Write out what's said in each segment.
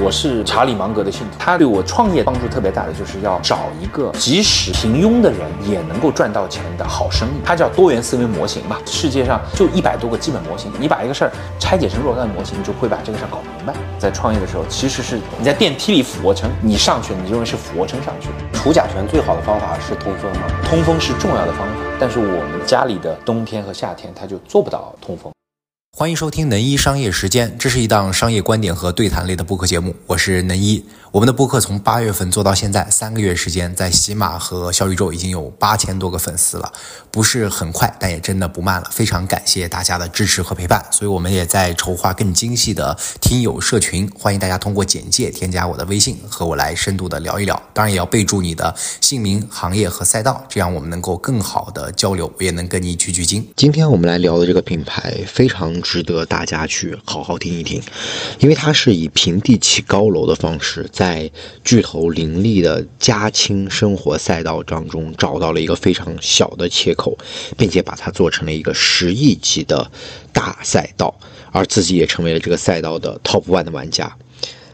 我是查理芒格的信徒，他对我创业帮助特别大的，就是要找一个即使平庸的人也能够赚到钱的好生意。它叫多元思维模型嘛。世界上就一百多个基本模型，你把一个事儿拆解成若干模型，你就会把这个事儿搞明白。在创业的时候，其实是你在电梯里俯卧撑，你上去了，你认为是俯卧撑上去的。除甲醛最好的方法是通风吗？通风是重要的方法，但是我们家里的冬天和夏天，它就做不到通风。欢迎收听能一商业时间，这是一档商业观点和对谈类的播客节目，我是能一。我们的播客从八月份做到现在三个月时间，在喜马和小宇宙已经有八千多个粉丝了，不是很快，但也真的不慢了。非常感谢大家的支持和陪伴，所以我们也在筹划更精细的听友社群，欢迎大家通过简介添加我的微信，和我来深度的聊一聊。当然也要备注你的姓名、行业和赛道，这样我们能够更好的交流，我也能跟你取取经。今天我们来聊的这个品牌非常值得大家去好好听一听，因为它是以平地起高楼的方式。在巨头林立的家亲生活赛道当中，找到了一个非常小的切口，并且把它做成了一个十亿级的大赛道，而自己也成为了这个赛道的 top one 的玩家。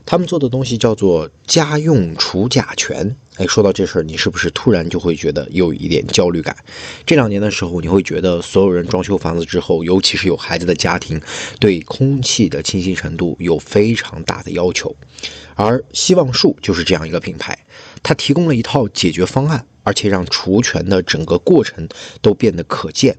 他们做的东西叫做家用除甲醛。哎，说到这事儿，你是不是突然就会觉得有一点焦虑感？这两年的时候，你会觉得所有人装修房子之后，尤其是有孩子的家庭，对空气的清新程度有非常大的要求。而希望树就是这样一个品牌，它提供了一套解决方案，而且让除醛的整个过程都变得可见。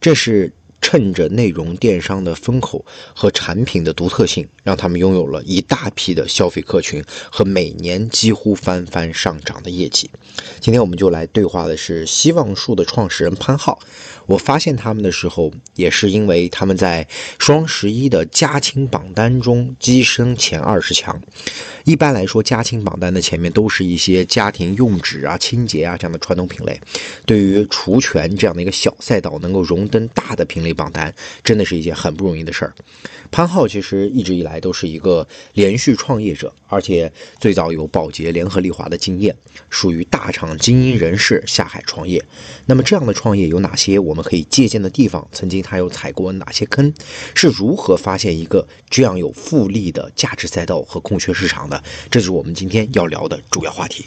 这是。趁着内容电商的风口和产品的独特性，让他们拥有了一大批的消费客群和每年几乎翻番上涨的业绩。今天我们就来对话的是希望树的创始人潘浩。我发现他们的时候，也是因为他们在双十一的家清榜单中跻身前二十强。一般来说，家清榜单的前面都是一些家庭用纸啊、清洁啊这样的传统品类。对于除醛这样的一个小赛道，能够荣登大的品类榜单，真的是一件很不容易的事儿。潘浩其实一直以来都是一个连续创业者，而且最早有宝洁、联合利华的经验，属于大厂精英人士下海创业。那么这样的创业有哪些？我们可以借鉴的地方，曾经他又踩过哪些坑？是如何发现一个这样有复利的价值赛道和空缺市场的？这就是我们今天要聊的主要话题。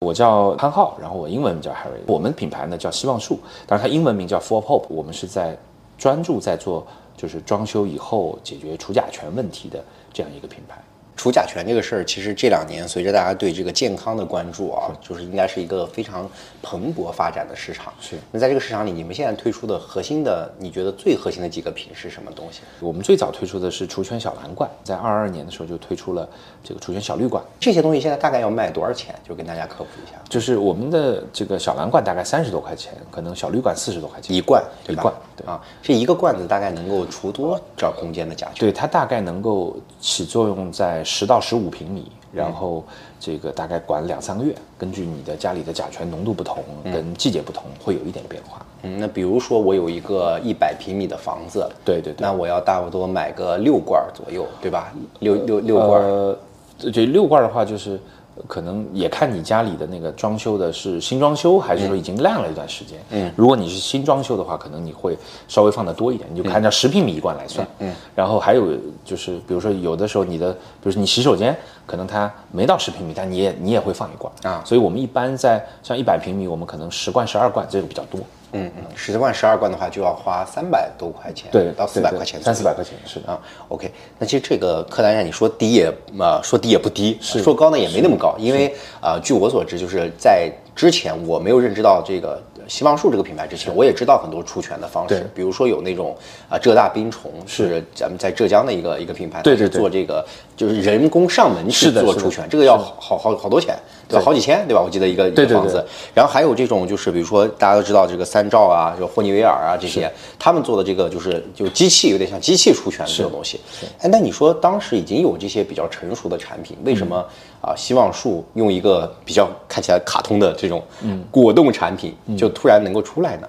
我叫潘浩，然后我英文名叫 Harry。我们品牌呢叫希望树，当然它英文名叫 Four Hope。我们是在专注在做就是装修以后解决除甲醛问题的这样一个品牌。除甲醛这个事儿，其实这两年随着大家对这个健康的关注啊，就是应该是一个非常蓬勃发展的市场。是。那在这个市场里，你们现在推出的核心的，你觉得最核心的几个品是什么东西？我们最早推出的是除醛小蓝罐，在二二年的时候就推出了这个除醛小绿罐。这些东西现在大概要卖多少钱？就跟大家科普一下。就是我们的这个小蓝罐大概三十多块钱，可能小绿罐四十多块钱一罐，一罐。对啊，这一个罐子大概能够除多少空间的甲醛？对，它大概能够起作用在十到十五平米，然后这个大概管两三个月，根据你的家里的甲醛浓度不同，跟季节不同，会有一点变化。嗯，那比如说我有一个一百平米的房子，对对对，那我要大不多买个六罐左右，对吧？六六六罐，呃，这六罐的话就是。可能也看你家里的那个装修的是新装修，还是说已经烂了一段时间。嗯，如果你是新装修的话，可能你会稍微放的多一点，你就按照十平米一罐来算。嗯，然后还有就是，比如说有的时候你的，比如说你洗手间，可能它没到十平米，但你也你也会放一罐啊。所以我们一般在像一百平米，我们可能十罐、十二罐这个比较多。嗯嗯，十罐十二罐的话就要花三百多块钱，对，到四百块钱，三四百块钱是啊。OK，那其实这个客单价你说低也啊，说低也不低，是说高呢也没那么高，因为啊，据我所知，就是在之前我没有认知到这个。希望树这个品牌之前，我也知道很多除醛的方式，比如说有那种啊浙大冰虫是咱们在浙江的一个一个品牌，对对做这个就是人工上门去做除醛，这个要好好好多钱，对吧？好几千，对吧？我记得一个一个房子。然后还有这种就是比如说大家都知道这个三兆啊，就霍尼韦尔啊这些，他们做的这个就是就机器有点像机器除醛的这种东西。哎，那你说当时已经有这些比较成熟的产品，为什么？啊，希望树用一个比较看起来卡通的这种果冻产品，就突然能够出来呢？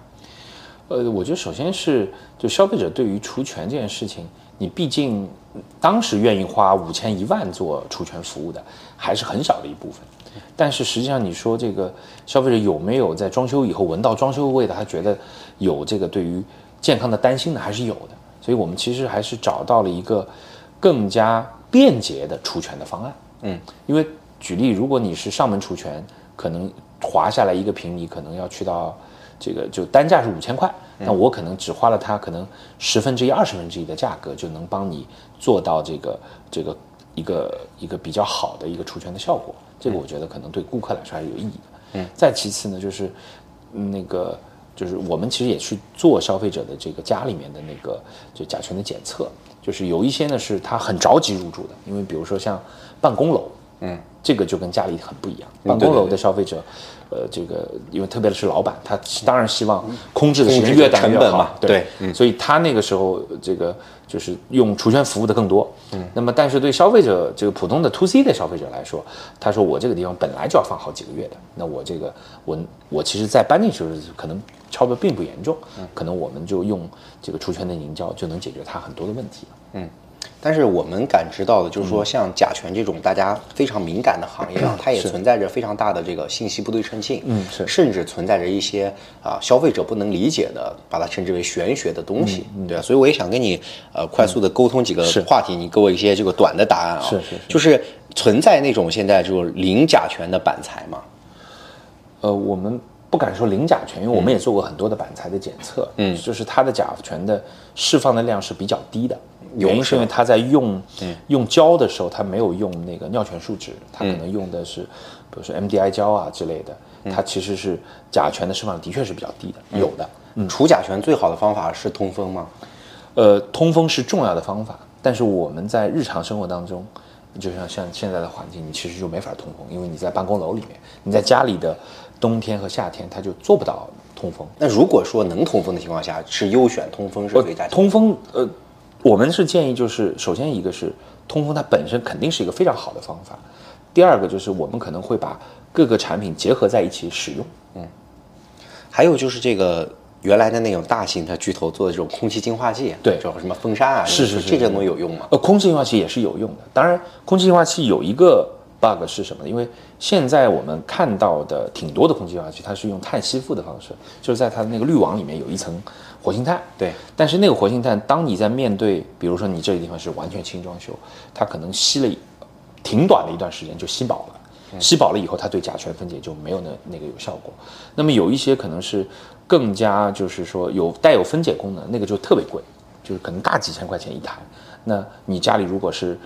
呃，我觉得首先是就消费者对于除醛这件事情，你毕竟当时愿意花五千一万做除醛服务的还是很少的一部分。但是实际上，你说这个消费者有没有在装修以后闻到装修味的，他觉得有这个对于健康的担心呢？还是有的。所以我们其实还是找到了一个更加。便捷的除醛的方案。嗯，因为举例，如果你是上门除权，可能划下来一个平米可能要去到这个就单价是五千块，那我可能只花了它可能十分之一、二十分之一的价格，就能帮你做到这个这个一个一个比较好的一个除权的效果。这个我觉得可能对顾客来说还是有意义的。嗯，再其次呢，就是那个就是我们其实也去做消费者的这个家里面的那个就甲醛的检测，就是有一些呢是他很着急入住的，因为比如说像办公楼，嗯，这个就跟家里很不一样。办公楼的消费者，呃，这个因为特别是老板，他当然希望空置的时间越短越好。成本嘛，对对，所以他那个时候这个就是用除权服务的更多。嗯，那么但是对消费者这个普通的 to C 的消费者来说，他说我这个地方本来就要放好几个月的，那我这个我我其实在搬进去的时候可能超标并不严重，可能我们就用这个除权的凝胶就能解决它很多的问题。但是我们感知到的，就是说像甲醛这种大家非常敏感的行业啊，它也存在着非常大的这个信息不对称性，嗯是。甚至存在着一些啊消费者不能理解的，把它称之为玄学的东西，对啊，所以我也想跟你呃快速的沟通几个话题，你给我一些这个短的答案啊，是是是。就是存在那种现在就是零甲醛的板材嘛，呃，我们不敢说零甲醛，因为我们也做过很多的板材的检测，嗯，就是它的甲醛的释放的量是比较低的，原因是因为它在用用胶的时候，它没有用那个尿醛树脂，它可能用的是，比如说 MDI 胶啊之类的，它其实是甲醛的释放的确是比较低的，有的。除甲醛最好的方法是通风吗？呃，通风是重要的方法，但是我们在日常生活当中，就像像现在的环境，你其实就没法通风，因为你在办公楼里面，你在家里的冬天和夏天，它就做不到通风。那如果说能通风的情况下，是优选通风是最佳解。通风，呃，我们是建议就是，首先一个是通风，它本身肯定是一个非常好的方法。第二个就是我们可能会把各个产品结合在一起使用。嗯还有就是这个原来的那种大型的巨头做的这种空气净化器，对叫什么风扇啊，是是是这些东西有用吗？呃，空气净化器也是有用的。当然，空气净化器有一个 bug 是什么？因为现在我们看到的挺多的空气净化器，它是用碳吸附的方式，就是在它的那个滤网里面有一层活性炭。对，但是那个活性炭，当你在面对，比如说你这个地方是完全轻装修，它可能吸了挺短的一段时间就吸饱了。吸饱了以后，它对甲醛分解就没有那那个有效果。那么有一些可能是更加就是说有带有分解功能，那个就特别贵，就是可能大几千块钱一台。那你家里如果是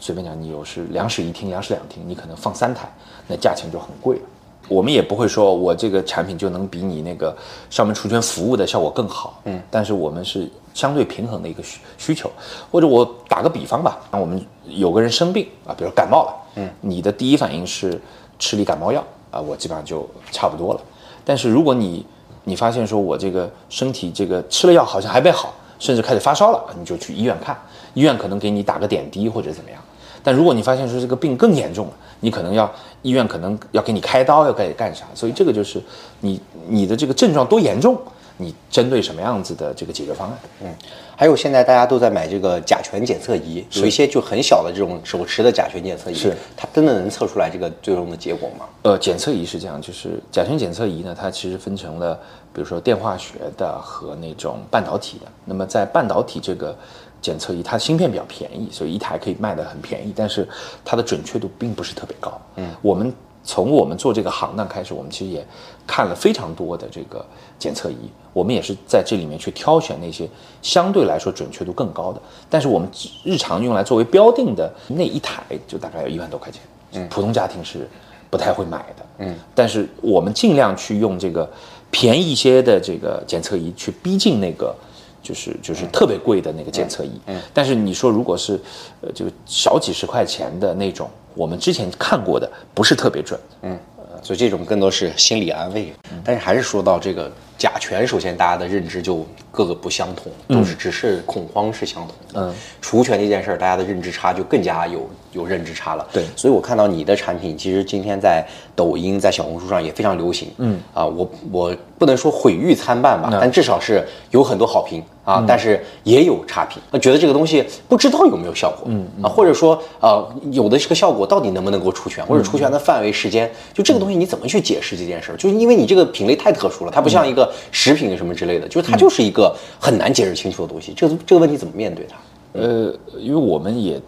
随便讲，你有是两室一厅、两室两厅，你可能放三台，那价钱就很贵了。我们也不会说我这个产品就能比你那个上门除权服务的效果更好，嗯，但是我们是相对平衡的一个需需求。或者我打个比方吧，那我们有个人生病啊，比如感冒了，嗯，你的第一反应是吃粒感冒药啊，我基本上就差不多了。但是如果你你发现说我这个身体这个吃了药好像还没好，甚至开始发烧了，你就去医院看，医院可能给你打个点滴或者怎么样。但如果你发现说这个病更严重了，你可能要医院可能要给你开刀，要该干啥？所以这个就是你你的这个症状多严重，你针对什么样子的这个解决方案？嗯，还有现在大家都在买这个甲醛检测仪，有一些就很小的这种手持的甲醛检测仪，是它真的能测出来这个最终的结果吗？呃，检测仪是这样，就是甲醛检测仪呢，它其实分成了，比如说电化学的和那种半导体的。那么在半导体这个检测仪，它芯片比较便宜，所以一台可以卖得很便宜，但是它的准确度并不是特别高。嗯，我们从我们做这个行当开始，我们其实也看了非常多的这个检测仪，我们也是在这里面去挑选那些相对来说准确度更高的，但是我们日常用来作为标定的那一台就大概有一万多块钱，嗯，普通家庭是不太会买的，嗯，但是我们尽量去用这个便宜一些的这个检测仪去逼近那个。就是就是特别贵的那个检测仪，嗯，但是你说如果是，呃，这个小几十块钱的那种，我们之前看过的不是特别准，嗯，所以这种更多是心理安慰。但是还是说到这个甲醛，首先大家的认知就各个不相同，都是只是恐慌是相同的。嗯，除醛这件事儿，大家的认知差就更加有有认知差了。对所以我看到你的产品，其实今天在抖音、在小红书上也非常流行。嗯啊，我我不能说毁誉参半吧，但至少是有很多好评啊，但是也有差评。那觉得这个东西不知道有没有效果，嗯啊，或者说呃有的这个效果到底能不能够出全，或者出全的范围、时间，就这个东西你怎么去解释这件事儿？就是因为你这个品类太特殊了，它不像一个食品什么之类的，就是它就是一个很难解释清楚的东西。这个这个问题怎么面对它？呃，因为我们也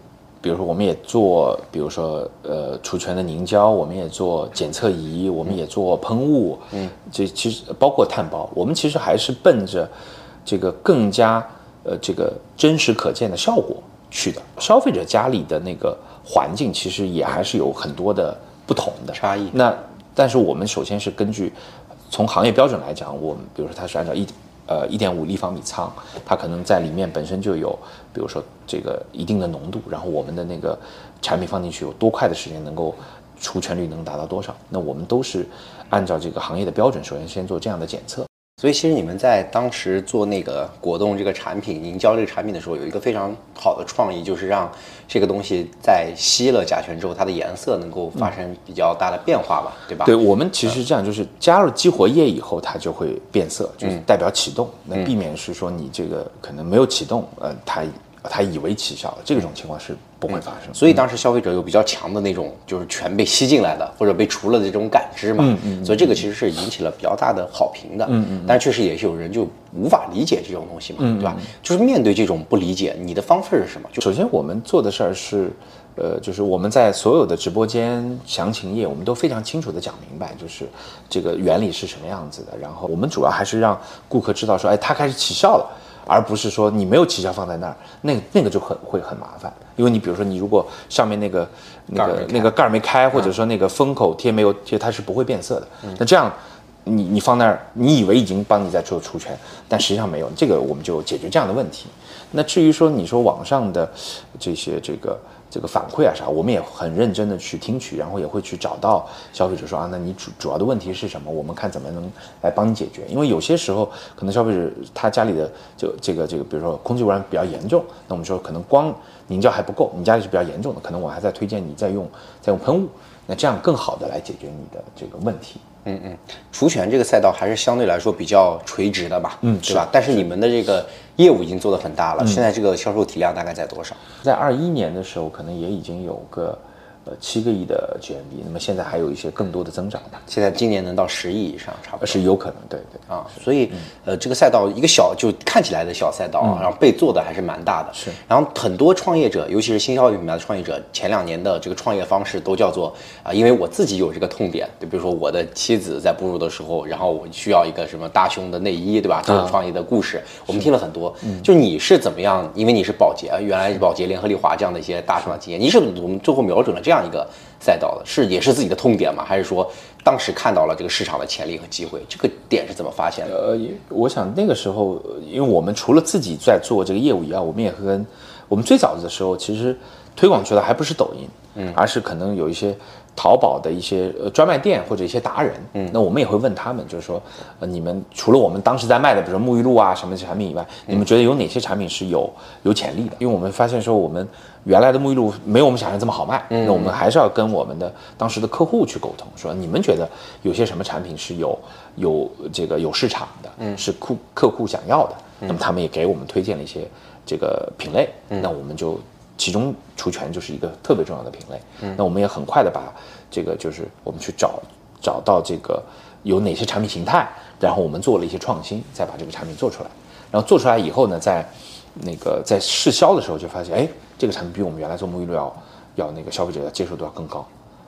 比如说我们也做，比如说呃除醛的凝胶，我们也做检测仪，我们也做喷雾，嗯，这其实包括碳包，我们其实还是奔着这个更加呃这个真实可见的效果去的。消费者家里的那个环境其实也还是有很多的不同的差异那但是我们首先是根据从行业标准来讲，我们比如说它是按照一呃一点五立方米仓，它可能在里面本身就有，比如说这个一定的浓度，然后我们的那个产品放进去有多快的时间能够除醛率能达到多少，那我们都是按照这个行业的标准，首先先做这样的检测。所以其实你们在当时做那个果冻这个产品、凝胶这个产品的时候，有一个非常好的创意，就是让这个东西在吸了甲醛之后，它的颜色能够发生比较大的变化吧，对吧？对我们其实是这样，就是加入激活液以后，它就会变色，就是代表启动。那避免是说你这个可能没有启动，呃，它它以为起效了，这种情况是不会发生。所以当时消费者有比较强的那种，就是全被吸进来的，或者被除了的这种感知嘛。嗯嗯。所以这个其实是引起了比较大的好评的。嗯嗯。但确实也是有人就无法理解这种东西嘛，对吧？就是面对这种不理解，你的方式是什么？就首先我们做的事儿是，呃，就是我们在所有的直播间详情页，我们都非常清楚的讲明白，就是这个原理是什么样子的。然后我们主要还是让顾客知道说，哎，它开始起效了。而不是说你没有起效放在那儿，那那个就很会很麻烦，因为你比如说你如果上面那个那个那个盖儿没开，或者说那个封口贴没有贴，它是不会变色的。那这样你你放那儿，你以为已经帮你在做除醛，但实际上没有。这个我们就解决这样的问题。那至于说你说网上的这些这个。这个反馈啊啥，我们也很认真的去听取，然后也会去找到消费者说啊，那你主主要的问题是什么？我们看怎么能来帮你解决。因为有些时候可能消费者他家里的就这个这个，比如说空气污染比较严重，那我们说可能光凝胶还不够，你家里是比较严重的，可能我还在推荐你再用再用喷雾，那这样更好的来解决你的这个问题。嗯嗯，除醛这个赛道还是相对来说比较垂直的吧，嗯，对吧？但是你们的这个业务已经做得很大了，现在这个销售体量大概在多少？在二一年的时候，可能也已经有个。呃，七个亿的 GMV，那么现在还有一些更多的增长吧？现在今年能到十亿以上，差不多是有可能，对对啊。所以，呃，这个赛道一个小就看起来的小赛道啊，然后被做的还是蛮大的。是。然后很多创业者，尤其是新消费品牌的创业者，前两年的这个创业方式都叫做啊，因为我自己有这个痛点，就比如说我的妻子在哺乳的时候，然后我需要一个什么大胸的内衣，对吧？这种创业的故事，我们听了很多。嗯就你是怎么样？因为你是保洁，原来是保洁、联合利华这样的一些大厂的经验，你是我们最后瞄准了这样这样一个。赛道的是也是自己的痛点吗？还是说当时看到了这个市场的潜力和机会？这个点是怎么发现的？呃，我想那个时候，因为我们除了自己在做这个业务以外，我们也跟我们最早的时候，其实推广出来还不是抖音，嗯，而是可能有一些。淘宝的一些呃专卖店或者一些达人，嗯，那我们也会问他们，就是说，呃，你们除了我们当时在卖的，比如说沐浴露啊什么产品以外，你们觉得有哪些产品是有有潜力的？因为我们发现说，我们原来的沐浴露没有我们想象这么好卖，那我们还是要跟我们的当时的客户去沟通，说你们觉得有些什么产品是有有这个有市场的，嗯，是客客户想要的，那么他们也给我们推荐了一些这个品类，那我们就。其中除醛就是一个特别重要的品类，嗯，那我们也很快的把这个就是我们去找找到这个有哪些产品形态，然后我们做了一些创新，再把这个产品做出来，然后做出来以后呢，在那个在试销的时候就发现，哎，这个产品比我们原来做沐浴露要要那个消费者要接受度要更高，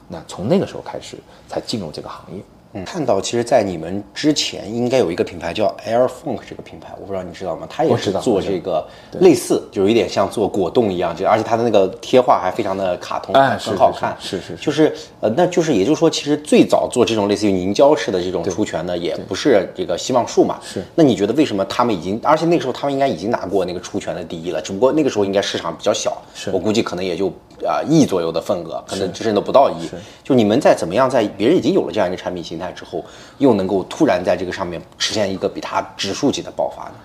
那从那个时候开始才进入这个行业。看到，其实，在你们之前应该有一个品牌叫 Air Funk 这个品牌，我不知道你知道吗？它也是做这个类似，就有一点像做果冻一样，就而且它的那个贴画还非常的卡通，很好看。是是，就是呃，那就是也就是说，其实最早做这种类似于凝胶式的这种出拳呢，也不是这个希望树嘛。是。那你觉得为什么他们已经，而且那个时候他们应该已经拿过那个出拳的第一了？只不过那个时候应该市场比较小，是我估计可能也就。啊，亿左右的份额，可能甚至都不到亿。就你们在怎么样，在别人已经有了这样一个产品形态之后，又能够突然在这个上面实现一个比它指数级的爆发呢？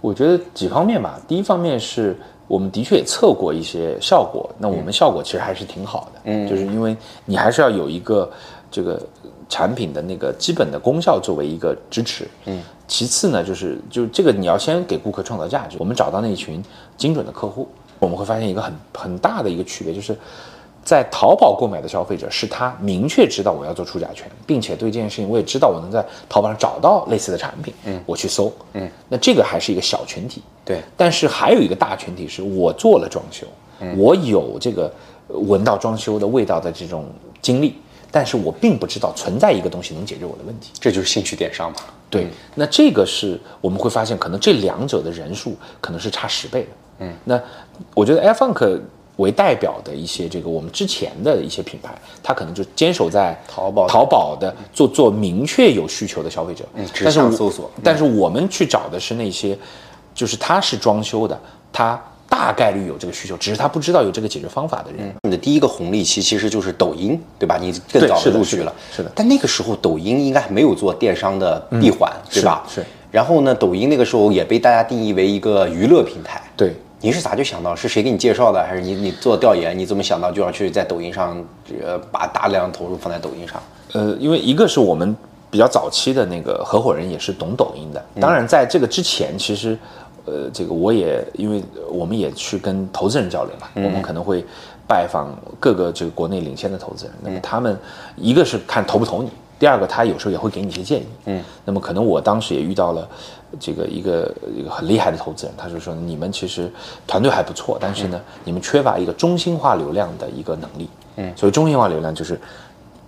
我觉得几方面吧。第一方面是我们的确也测过一些效果，那我们效果其实还是挺好的。嗯，就是因为你还是要有一个这个产品的那个基本的功效作为一个支持。嗯，其次呢，就是就这个你要先给顾客创造价值。我们找到那一群精准的客户。我们会发现一个很很大的一个区别，就是在淘宝购买的消费者是他明确知道我要做出甲醛，并且对这件事情我也知道我能在淘宝上找到类似的产品，嗯，我去搜，嗯，那这个还是一个小群体，对。但是还有一个大群体是我做了装修，嗯我有这个闻到装修的味道的这种经历，但是我并不知道存在一个东西能解决我的问题。这就是兴趣电商嘛。对，那这个是我们会发现，可能这两者的人数可能是差十倍的。嗯，那我觉得 Air Funk 为代表的一些这个我们之前的一些品牌，它可能就坚守在淘宝淘宝的做做明确有需求的消费者。嗯直但是我向搜索但是我们去找的是那些，就是他是装修的，他大概率有这个需求，只是他不知道有这个解决方法的人。你的第一个红利期其实就是抖音，对吧？你更早是的入局了，是的是的但那个时候抖音应该还没有做电商的闭环，对吧？是是然后呢，抖音那个时候也被大家定义为一个娱乐平台。对，你是咋就想到？是谁给你介绍的？还是你你做调研？你怎么想到就要去在抖音上，呃，把大量投入放在抖音上？呃，因为一个是我们比较早期的那个合伙人也是懂抖音的，当然在这个之前，其实，呃，这个我也因为我们也去跟投资人交流嘛，我们可能会拜访各个这个国内领先的投资人，那么他们一个是看投不投你。第二个，他有时候也会给你一些建议，嗯，那么可能我当时也遇到了这个一个一个很厉害的投资人，他就说你们其实团队还不错，但是呢，你们缺乏一个中心化流量的一个能力，嗯，所以中心化流量就是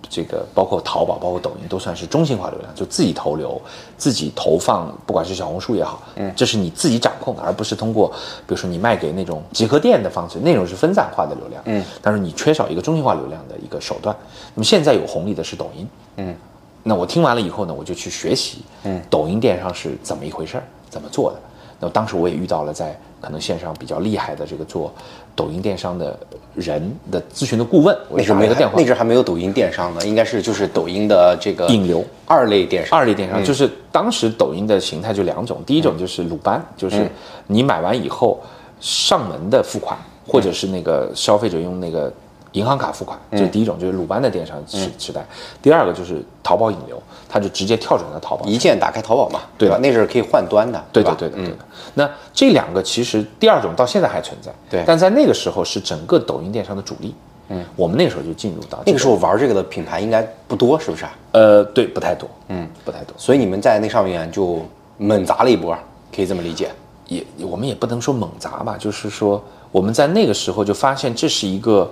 这个包括淘宝、包括抖音都算是中心化流量，就自己投流、自己投放，不管是小红书也好，嗯，这是你自己掌控的，而不是通过比如说你卖给那种集合店的方式，那种是分散化的流量，嗯，但是你缺少一个中心化流量的一个手段。那么现在有红利的是抖音，嗯，那我听完了以后呢，我就去学习，嗯，抖音电商是怎么一回事儿，怎么做的。那当时我也遇到了在可能线上比较厉害的这个做抖音电商的人的咨询的顾问，我那时候没打了个电话，那阵还没有抖音电商呢，应该是就是抖音的这个引流二类电商。二类电商。就是当时抖音的形态就两种，第一种就是鲁班，就是你买完以后上门的付款，或者是那个消费者用那个银行卡付款，这是第一种，就是鲁班的电商时时代。第二个就是淘宝引流，它就直接跳转到淘宝。一键打开淘宝嘛，对吧？那阵儿可以换端的，吧？对的，对的，对的。那这两个其实第二种到现在还存在，对但在那个时候是整个抖音电商的主力。嗯，我们那个时候就进入到那个时候玩这个的品牌应该不多，是不是啊？呃，对，不太多，嗯，不太多。所以你们在那上面就猛砸了一波，可以这么理解。也我们也不能说猛砸吧，就是说我们在那个时候就发现这是一个，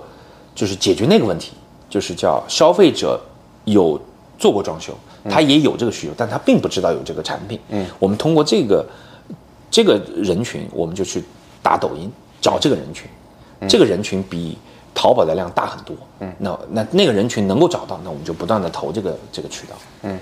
就是解决那个问题，就是叫消费者有做过装修，他也有这个需求，但他并不知道有这个产品。嗯，我们通过这个这个人群，我们就去打抖音找这个人群，这个人群比淘宝的量大很多。嗯，那那那个人群能够找到，那我们就不断的投这个这个渠道。嗯，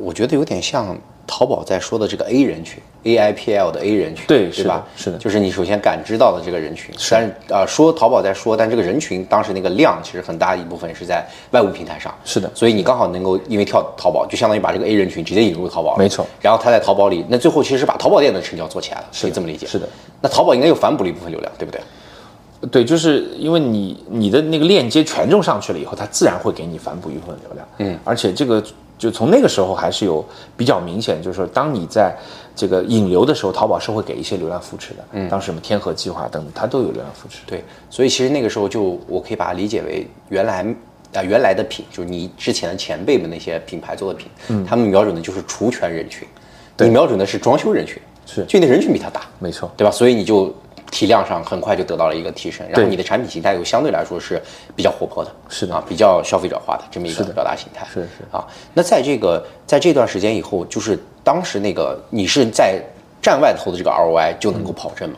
我觉得有点像淘宝在说的这个 A 人群，A I P L 的 A 人群，对是吧？是的就是你首先感知到的这个人群，但是啊、呃说淘宝在说，但这个人群当时那个量其实很大一部分是在外部平台上，是的所以你刚好能够因为跳淘宝，就相当于把这个 A 人群直接引入淘宝，没错然后他在淘宝里，那最后其实是把淘宝店的成交做起来了，可以这么理解。是的。那淘宝应该又反哺了一部分流量，对不对？对，就是因为你你的那个链接权重上去了以后，它自然会给你反哺一部分流量。嗯，而且这个就从那个时候还是有比较明显，就是说当你在这个引流的时候，淘宝是会给一些流量扶持的。嗯，当时什么天河计划等等，它都有流量扶持。对，所以其实那个时候就我可以把它理解为原来啊、原来的品，就是你之前的前辈们那些品牌做的品，嗯，他们瞄准的就是除权人群，你瞄准的是装修人群，是就你的人群比他大，没错，对吧？所以你就体量上很快就得到了一个提升，然后你的产品形态又相对来说是比较活泼的，是的啊，比较消费者化的这么一个表达形态，是是啊。那在这个在这段时间以后，就是当时那个你是在站外投的这个 ROI 就能够跑正吗？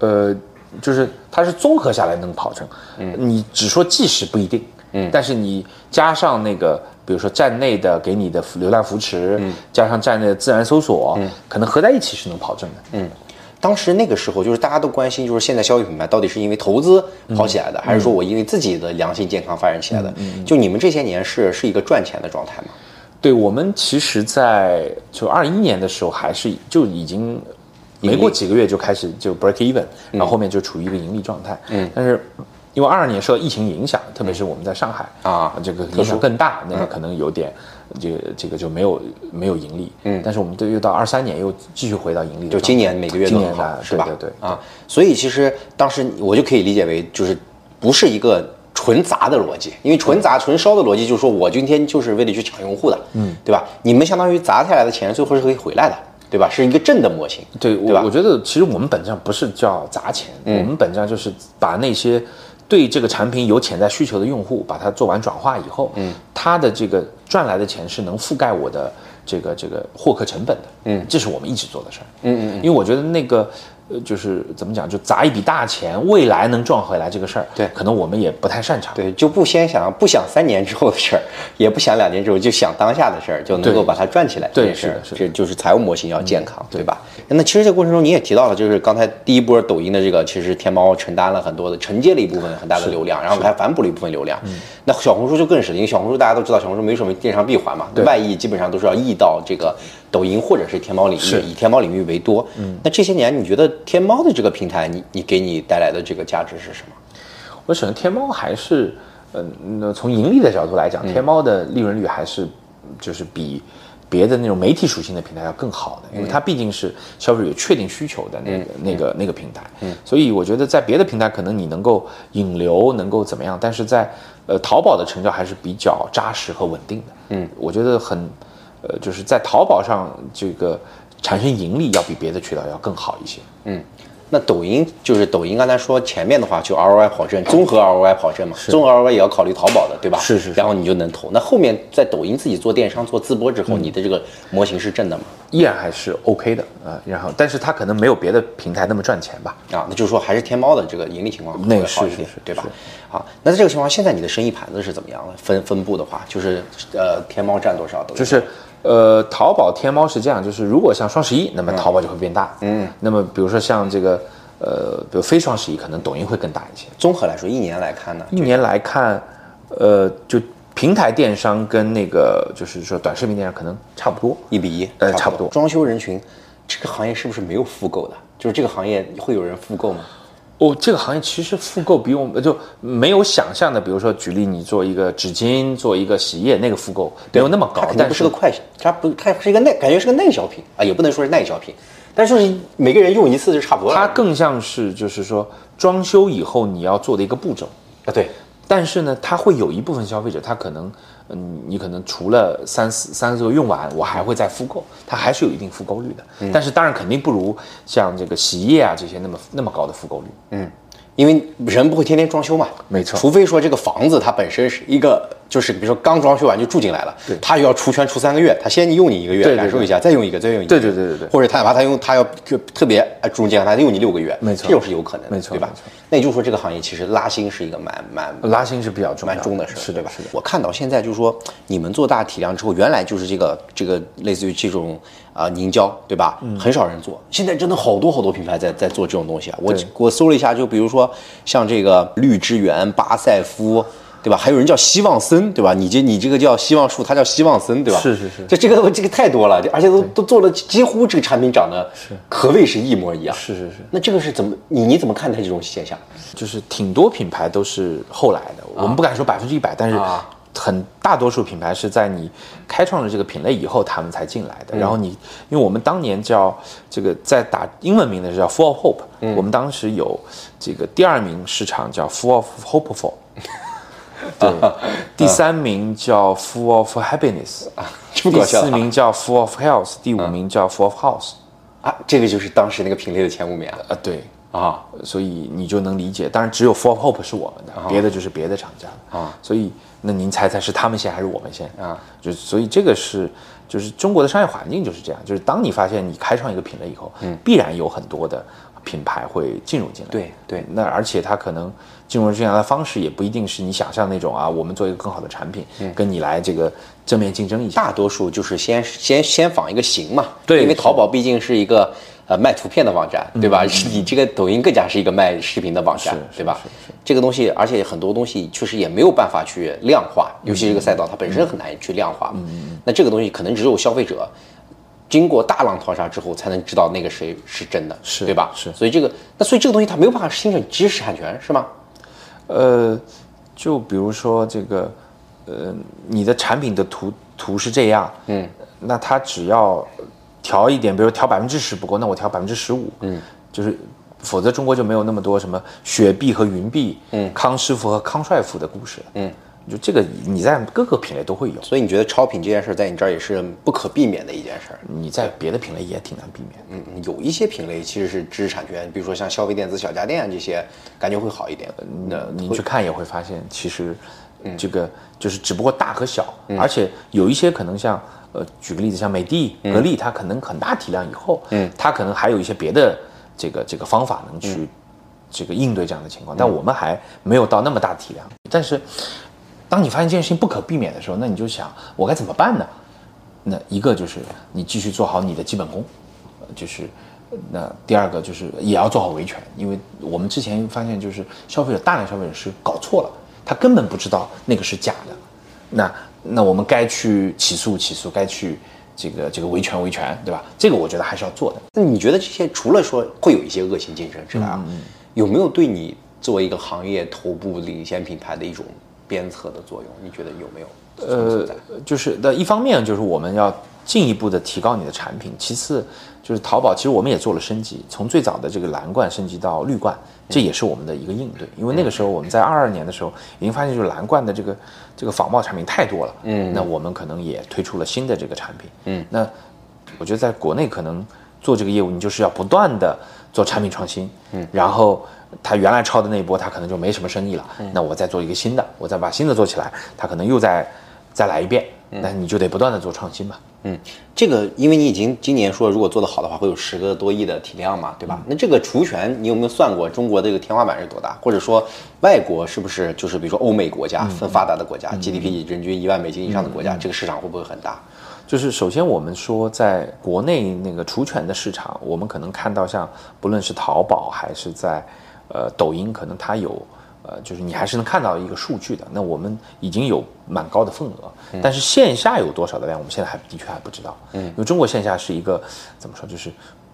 呃，就是它是综合下来能跑正。嗯，你只说即时不一定。嗯，但是你加上那个，比如说站内的给你的流量扶持，嗯，加上站内的自然搜索，嗯，可能合在一起是能跑正的。当时那个时候，就是大家都关心，就是现在消费品牌到底是因为投资跑起来的，还是说我因为自己的良性健康发展起来的？就你们这些年是是一个赚钱的状态吗？对我们其实，在就二一年的时候，还是就已经没过几个月就开始就 break even，然后后面就处于一个盈利状态。嗯，但是因为二二年受到疫情影响，特别是我们在上海啊这个影响更大，那个可能有点这个这个就没有没有盈利。嗯，但是我们都又到二三年又继续回到盈利就今年每个月都很是吧？对对对啊，所以其实当时我就可以理解为，就是不是一个纯砸的逻辑，因为纯砸、纯烧的逻辑就是说我今天就是为了去抢用户的，嗯，对吧？你们相当于砸下来的钱，最后是可以回来的，对吧？是一个正的模型，对，对吧我我觉得其实我们本质上不是叫砸钱，我们本质上就是把那些对这个产品有潜在需求的用户，把它做完转化以后，嗯，他的这个赚来的钱是能覆盖我的这个这个获客成本的，嗯，这是我们一直做的事儿，嗯嗯，因为我觉得那个。呃，就是怎么讲，就砸一笔大钱，未来能赚回来这个事儿，对可能我们也不太擅长。对，就不先想不想三年之后的事儿，也不想两年之后，就想当下的事儿，就能够把它赚起来。对这件事儿是的是的这就是财务模型要健康，对吧？那其实这个过程中你也提到了，就是刚才第一波抖音的这个，其实天猫承担了很多的，承接了一部分很大的流量，然后还反哺了一部分流量。那小红书就更是，因为小红书大家都知道，小红书没什么电商闭环嘛，外溢基本上都是要溢到这个抖音或者是天猫领域，以天猫领域为多。嗯，那这些年你觉得天猫的这个平台，你你给你带来的这个价值是什么？我首先天猫还是，嗯、那从盈利的角度来讲，天猫的利润率还是就是比别的那种媒体属性的平台要更好的，因为它毕竟是消费者有确定需求的那个、那个那个平台，嗯。所以我觉得在别的平台可能你能够引流，能够怎么样，但是在呃淘宝的成交还是比较扎实和稳定的，嗯，我觉得很，呃，就是在淘宝上这个产生盈利要比别的渠道要更好一些。嗯那抖音就是抖音，刚才说前面的话就 ROI 跑证，综合 ROI 跑证嘛，综合 ROI 也要考虑淘宝的，对吧？是是是然后你就能投。那后面在抖音自己做电商、做自播之后，你的这个模型是正的吗？依然还是 OK 的啊、然后但是它可能没有别的平台那么赚钱吧。啊，那就是说还是天猫的这个盈利情况那个好一点，是是是对吧？好，那在这个情况，现在你的生意盘子是怎么样的？分分布的话，就是呃，天猫占多少？抖就是呃，淘宝、天猫是这样，就是如果像双十一，那么淘宝就会变大，嗯，那么比如说像这个呃，比如非双十一，可能抖音会更大一些。综合来说，一年来看呢，一年来看，呃，就平台电商跟那个就是说短视频电商可能差不多，一比一，呃差不多装修人群，这个行业是不是没有复购的？就是这个行业会有人复购吗？哦，这个行业其实复购比我们就没有想象的，比如说举例，你做一个纸巾，做一个洗衣液，那个复购没有那么高但是不是个快，它不，它是一个耐，感觉是个耐消品啊，也不能说是耐消品，但是就是每个人用一次就差不多了。它更像是就是说装修以后你要做的一个步骤。啊，对，但是呢，它会有一部分消费者，他可能，嗯，你可能除了三四三四个用完，我还会再复购，它还是有一定复购率的。但是当然肯定不如像这个洗衣液啊这些那么那么高的复购率。嗯因为人不会天天装修嘛，没错。除非说这个房子它本身是一个，就是比如说刚装修完就住进来了，对。他就要出圈出三个月，他先用你一个月对对感受一下，再用一个，再用一个，对对对对对。或者他哪怕他用他要就特别呃注重健康，他用你六个月，没错。这种是有可能的，没错对吧？那也就是说这个行业其实拉新是一个蛮蛮拉新是比较重蛮重的事是，对吧？是的。我看到现在就是说，你们做大体量之后，原来就是这个这个类似于这种啊、凝胶，对吧？嗯很少人做，现在真的好多好多品牌在在做这种东西啊。我我搜了一下，就比如说像这个绿之源、巴塞夫。对吧？还有人叫希望森，对吧？你这你这个叫希望树，它叫希望森，对吧？是是是这这个这个太多了，而且都都做了，几乎这个产品长得可谓是一模一样。是是是，那这个是怎么你你怎么看待这种现象？就是挺多品牌都是后来的，我们不敢说百分之一百，但是啊很大多数品牌是在你开创了这个品类以后，他们才进来的。然后你，因为我们当年叫这个在打英文名的是叫 Full of Hope，、我们当时有这个第二名市场叫 Full of Hopeful。对，第三名叫 Full of Happiness，第 这么搞笑四名叫 Full of Health，第五名叫 Full of House。啊，这个就是当时那个品类的前五名啊啊，对，啊！所以你就能理解。当然，只有 Full of Hope 是我们的，别的就是别的厂家的啊。所以，那您猜猜是他们先还是我们先啊？就所以这个是就是中国的商业环境就是这样，就是当你发现你开创一个品类以后，嗯，必然有很多的品牌会进入进来。对对那而且它可能进入进来的方式也不一定是你想象那种啊，我们做一个更好的产品，跟你来这个正面竞争一下。大多数就是先先先仿一个型嘛，对因为淘宝毕竟是一个呃卖图片的网站，对吧？你这个抖音更加是一个卖视频的网站，对吧？这个东西，而且很多东西确实也没有办法去量化，尤其这个赛道它本身很难去量化。嗯那这个东西可能只有消费者。经过大浪淘沙之后，才能知道那个谁是真的，是对吧？是所以这个，那所以这个东西它没有办法形成知识产权，是吗？呃，就比如说这个，呃，你的产品的图图是这样，嗯，那它只要调一点，比如调百分之十不够，那我调百分之十五，嗯，就是，否则中国就没有那么多什么雪碧和云碧，嗯，康师傅和康帅傅的故事，嗯，就这个你在各个品类都会有，所以你觉得超品这件事在你这儿也是不可避免的一件事儿？你在别的品类也挺难避免。嗯，有一些品类其实是知识产权，比如说像消费电子、小家电这些，感觉会好一点。那您去看也会发现，其实这个就是只不过大和小，而且有一些可能像呃，举个例子，像美的、格力，它可能很大体量以后，嗯，它可能还有一些别的这个这个方法能去这个应对这样的情况，但我们还没有到那么大体量。但是当你发现这件事情不可避免的时候，那你就想我该怎么办呢？那一个就是你继续做好你的基本功，呃就是那第二个就是也要做好维权，因为我们之前发现就是消费者大量消费者是搞错了，他根本不知道那个是假的，那那我们该去起诉起诉，该去这个这个维权维权，对吧？这个我觉得还是要做的。那你觉得这些除了说会有一些恶性竞争之外啊，有没有对你作为一个行业头部领先品牌的一种鞭策的作用？你觉得有没有？呃，就是的，一方面就是我们要进一步的提高你的产品，其次就是淘宝，其实我们也做了升级，从最早的这个蓝罐升级到绿罐，这也是我们的一个应对。因为那个时候我们在二二年的时候已经发现，就是蓝罐的这个这个仿冒产品太多了，嗯，那我们可能也推出了新的这个产品，嗯，那我觉得在国内可能做这个业务，你就是要不断的做产品创新，嗯，然后他原来抄的那一波，他可能就没什么生意了，那我再做一个新的，我再把新的做起来，他可能又再再来一遍，那你就得不断的做创新吧。嗯，这个因为你已经今年说如果做得好的话，会有十个多亿的体量嘛，对吧？那这个除权你有没有算过中国的这个天花板是多大？或者说外国是不是就是比如说欧美国家、分发达的国家，GDP 人均一万美金以上的国家，这个市场会不会很大？就是首先我们说，在国内那个除权的市场，我们可能看到像不论是淘宝还是在呃抖音，可能它有呃，就是你还是能看到一个数据的。那我们已经有蛮高的份额，但是线下有多少的量，我们现在还的确还不知道。嗯，因为中国线下是一个怎么说，就是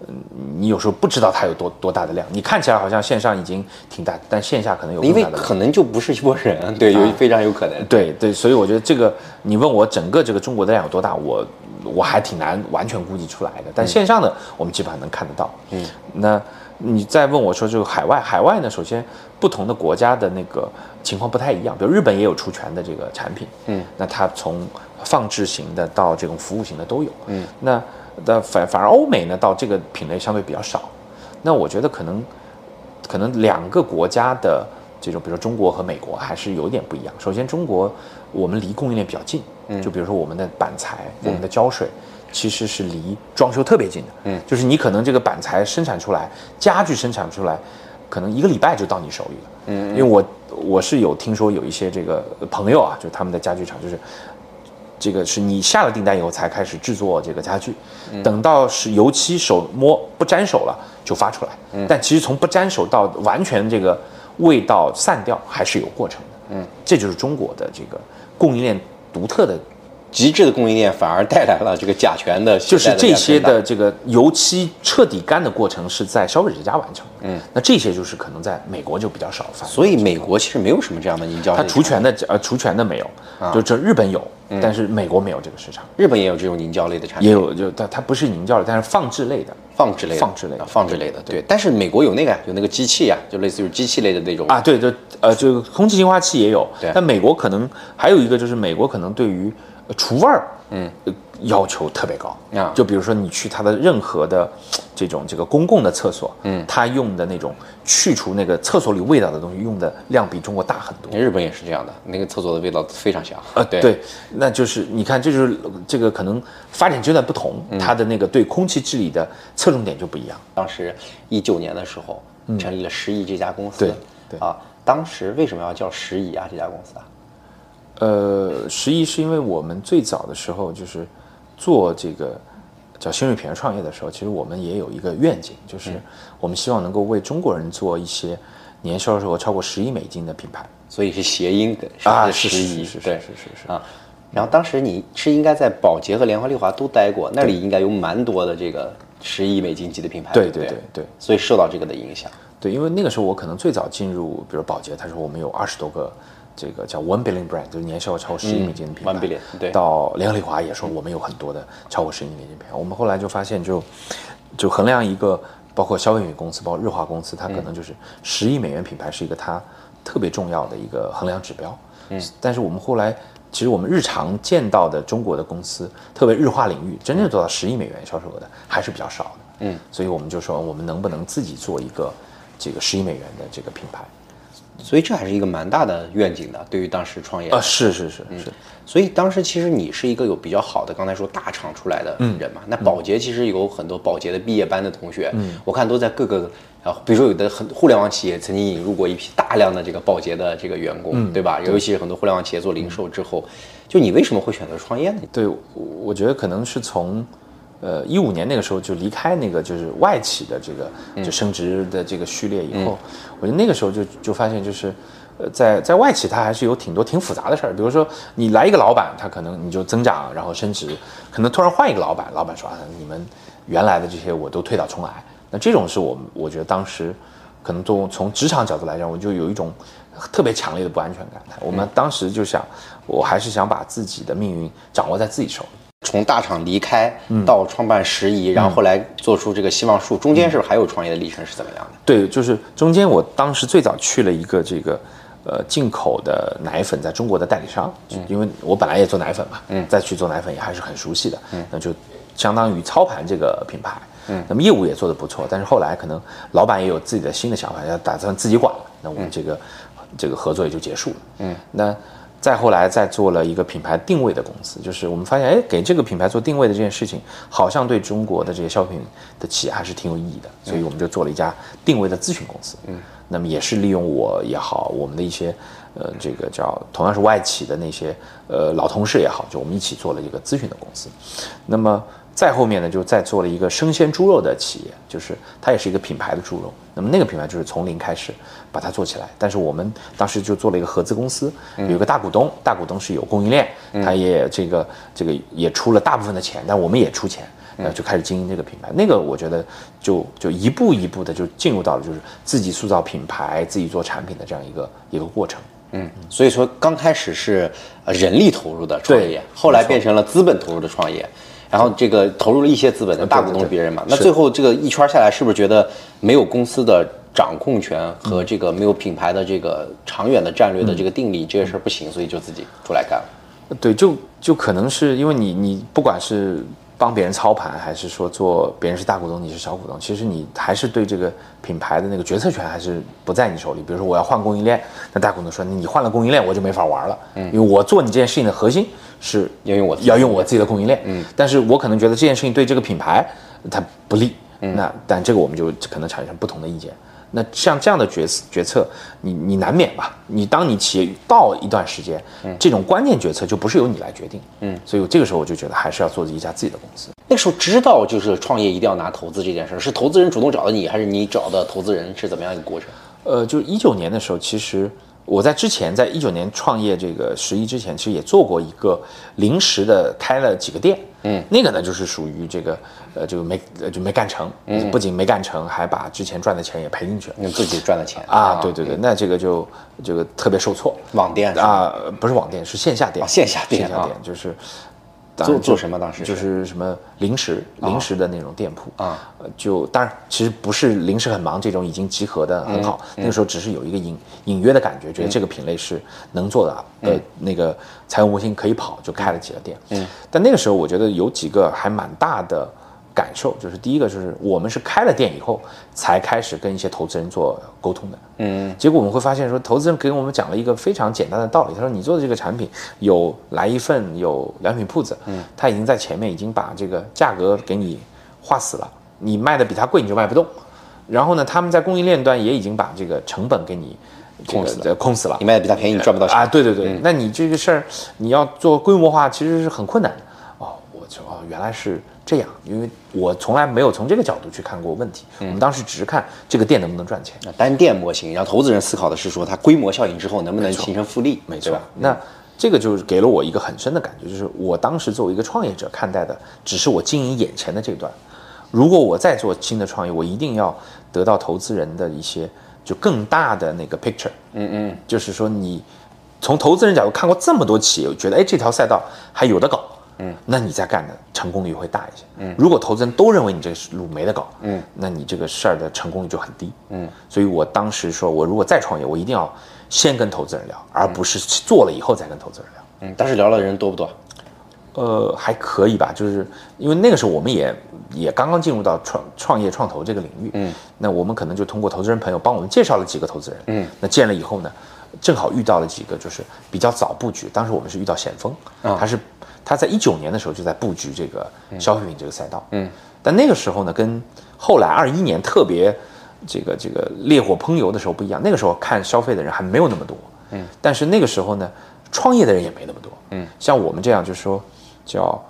嗯，你有时候不知道它有多多大的量，你看起来好像线上已经挺大，但线下可能有因为。可能就不是一拨人，对，有非常有可能。对对，所以我觉得这个，你问我整个这个中国的量有多大，我我还挺难完全估计出来的。但线上的我们基本上能看得到。嗯，那你再问我说这个海外，海外呢，首先不同的国家的那个情况不太一样，比如日本也有除权的这个产品。嗯，那它从放置型的到这种服务型的都有。嗯，那那反反而欧美呢，到这个品类相对比较少。那我觉得可能可能两个国家的这种，比如说中国和美国还是有点不一样。首先，中国我们离供应链比较近，嗯就比如说我们的板材、我们的胶水，其实是离装修特别近的。嗯，就是你可能这个板材生产出来，家具生产出来，可能一个礼拜就到你手里了。嗯，因为我我是有听说有一些这个朋友啊，就他们的家具厂就是。这个是你下了订单以后才开始制作这个家具，等到是油漆手摸不沾手了就发出来。但其实从不沾手到完全这个味道散掉还是有过程的。嗯，这就是中国的这个供应链独特的，极致的供应链反而带来了这个甲醛的，就是这些的这个油漆彻底干的过程是在消费者家完成。嗯，那这些就是可能在美国就比较少发生。所以美国其实没有什么这样的凝胶它，除醛的呃除醛的没有，就这日本有，但是美国没有这个市场。日本也有这种凝胶类的产品，也有，就它它不是凝胶的，但是放置类的放置类的、放置类放置类的，对。但是美国有那个呀，有那个机器呀，就类似于机器类的那种啊，对对，呃，就空气净化器也有，对但美国可能还有一个就是美国可能对于呃除味儿，嗯，要求特别高啊就比如说你去它的任何的这种这个公共的厕所，嗯，它用的那种去除那个厕所里味道的东西用的量比中国大很多。日本也是这样的，那个厕所的味道非常香。呃，对，那就是你看，这就是这个可能发展阶段不同，它的那个对空气治理的侧重点就不一样。当时一九年的时候，成立了十亿这家公司。对对啊，当时为什么要叫十亿啊？这家公司啊？呃，十一是因为我们最早的时候就是做这个叫新锐品牌创业的时候，其实我们也有一个愿景，就是我们希望能够为中国人做一些年销售额超过十亿美金的品牌所以是谐音梗啊，是十亿，是是对是是是啊。然后当时你是应该在宝洁和联合利华都待过，那里应该有蛮多的这个十亿美金级的品牌，对对对对对所以受到这个的影响。对，因为那个时候我可能最早进入，比如宝洁，他说我们有二十多个这个叫 one billion brand，就是年销超过十亿美金的品牌。1 billion，对到联合利华也说我们有很多的超过十亿美金品牌。我们后来就发现就，就衡量一个，包括消费品公司，包括日化公司，它可能就是十亿美元品牌是一个它特别重要的一个衡量指标。嗯，但是我们后来其实我们日常见到的中国的公司，特别日化领域，真正做到十亿美元销售额的还是比较少的。嗯，所以我们就说，我们能不能自己做一个这个十亿美元的这个品牌？所以这还是一个蛮大的愿景的，对于当时创业啊，是是是是。所以当时其实你是一个有比较好的，刚才说大厂出来的人嘛。那保洁其实有很多保洁的毕业班的同学，嗯我看都在各个啊，比如说有的很互联网企业曾经引入过一批大量的这个保洁的这个员工，对吧？尤其是很多互联网企业做零售之后，就你为什么会选择创业呢？对，我觉得可能是从。呃，一五年那个时候就离开那个就是外企的这个就升职的这个序列以后，我觉得那个时候就就发现就是，呃，在在外企它还是有挺多挺复杂的事儿，比如说你来一个老板，他可能你就增长然后升职，可能突然换一个老板，老板说啊你们原来的这些我都推倒重来，那这种是我们我觉得当时可能从从职场角度来讲，我就有一种特别强烈的不安全感，我们当时就想，我还是想把自己的命运掌握在自己手里。从大厂离开到创办时宜，然后后来做出这个希望树，中间是不是还有创业的历程是怎么样的？对，就是中间我当时最早去了一个这个呃进口的奶粉在中国的代理商，因为我本来也做奶粉嘛，嗯，再去做奶粉也还是很熟悉的，嗯，那就相当于操盘这个品牌，嗯，那么业务也做得不错，但是后来可能老板也有自己的新的想法，要打算自己管了，那我们这个这个合作也就结束了，嗯，那。再后来，再做了一个品牌定位的公司，就是我们发现，哎，给这个品牌做定位的这件事情，好像对中国的这些消费品的企业还是挺有意义的，所以我们就做了一家定位的咨询公司。嗯，那么也是利用我也好，我们的一些，呃，这个叫同样是外企的那些，呃，老同事也好，就我们一起做了一个咨询的公司。那么。再后面呢，就再做了一个生鲜猪肉的企业，就是它也是一个品牌的猪肉。那么那个品牌就是从零开始把它做起来。但是我们当时就做了一个合资公司，有一个大股东，大股东是有供应链，他也这个这个也出了大部分的钱，但我们也出钱，然后，就开始经营这个品牌。那个我觉得就就一步一步的就进入到了就是自己塑造品牌、自己做产品的这样一个一个过程。嗯，所以说刚开始是呃人力投入的创业，后来变成了资本投入的创业。然后这个投入了一些资本的大股东是别人嘛？那最后这个一圈下来，是不是觉得没有公司的掌控权和这个没有品牌的这个长远的战略的这个定力，这些事儿不行，所以就自己出来干了？对，就就可能是因为你你不管是。帮别人操盘，还是说做别人是大股东，你是小股东？其实你还是对这个品牌的那个决策权还是不在你手里。比如说我要换供应链，那大股东说你换了供应链，我就没法玩了。嗯，因为我做你这件事情的核心是要用我要用我自己的供应链。嗯，但是我可能觉得这件事情对这个品牌它不利。嗯，那但这个我们就可能产生不同的意见。那像这样的决决策，你你难免吧？你当你企业到一段时间，这种关键决策就不是由你来决定。嗯，所以这个时候我就觉得还是要做一家自己的公司。那时候知道就是创业一定要拿投资这件事，是投资人主动找的你，还是你找的投资人？是怎么样一个过程？呃，就是一九年的时候，其实。我在之前，在一九年创业这个十一之前，其实也做过一个临时的，开了几个店。嗯，那个呢，就是属于这个，呃，就没就没干成。嗯，不仅没干成，还把之前赚的钱也赔进去了。用自己赚的钱啊？对对对，那这个就这个特别受挫。网店啊，不是网店，是线下店。线下店，线下店就是。做做什么？当时就是什么零食、零食的那种店铺啊，就当然其实不是临时很忙这种已经集合的很好，那个时候只是有一个隐隐约的感觉，觉得这个品类是能做的，呃，那个财务模型可以跑，就开了几个店。嗯，但那个时候我觉得有几个还蛮大的。感受就是第一个，就是我们是开了店以后才开始跟一些投资人做沟通的，嗯，结果我们会发现说，投资人给我们讲了一个非常简单的道理，他说你做的这个产品有来一份有良品铺子，嗯，他已经在前面已经把这个价格给你画死了，你卖的比他贵你就卖不动，然后呢，他们在供应链端也已经把这个成本给你控死了，控死了，你卖的比他便宜你赚不到钱。啊，对对对，那你这个事儿你要做规模化其实是很困难的，哦，我就哦原来是。这样，因为我从来没有从这个角度去看过问题。我们当时只是看这个店能不能赚钱。那单店模型，然后投资人思考的是说它规模效应之后能不能形成复利，没错。那这个就是给了我一个很深的感觉，就是我当时作为一个创业者看待的，只是我经营眼前的这段。如果我再做新的创业，我一定要得到投资人的一些就更大的那个 picture。嗯嗯，就是说你从投资人角度看过这么多企业，觉得哎这条赛道还有的搞。嗯，那你再干的成功率会大一些。嗯，如果投资人都认为你这个路没得搞，嗯，那你这个事儿的成功率就很低。嗯，所以我当时说，我如果再创业，我一定要先跟投资人聊，而不是做了以后再跟投资人聊。嗯，当时聊了的人多不多？呃，还可以吧，就是因为那个时候我们也也刚刚进入到创创业创投这个领域，嗯，那我们可能就通过投资人朋友帮我们介绍了几个投资人，嗯，那见了以后呢，正好遇到了几个就是比较早布局，当时我们是遇到险峰，嗯他是他在一九年的时候就在布局这个消费品这个赛道，嗯，但那个时候呢，跟后来二一年特别这个这个烈火烹油的时候不一样，那个时候看消费的人还没有那么多，嗯，但是那个时候呢，创业的人也没那么多，嗯，像我们这样就是说叫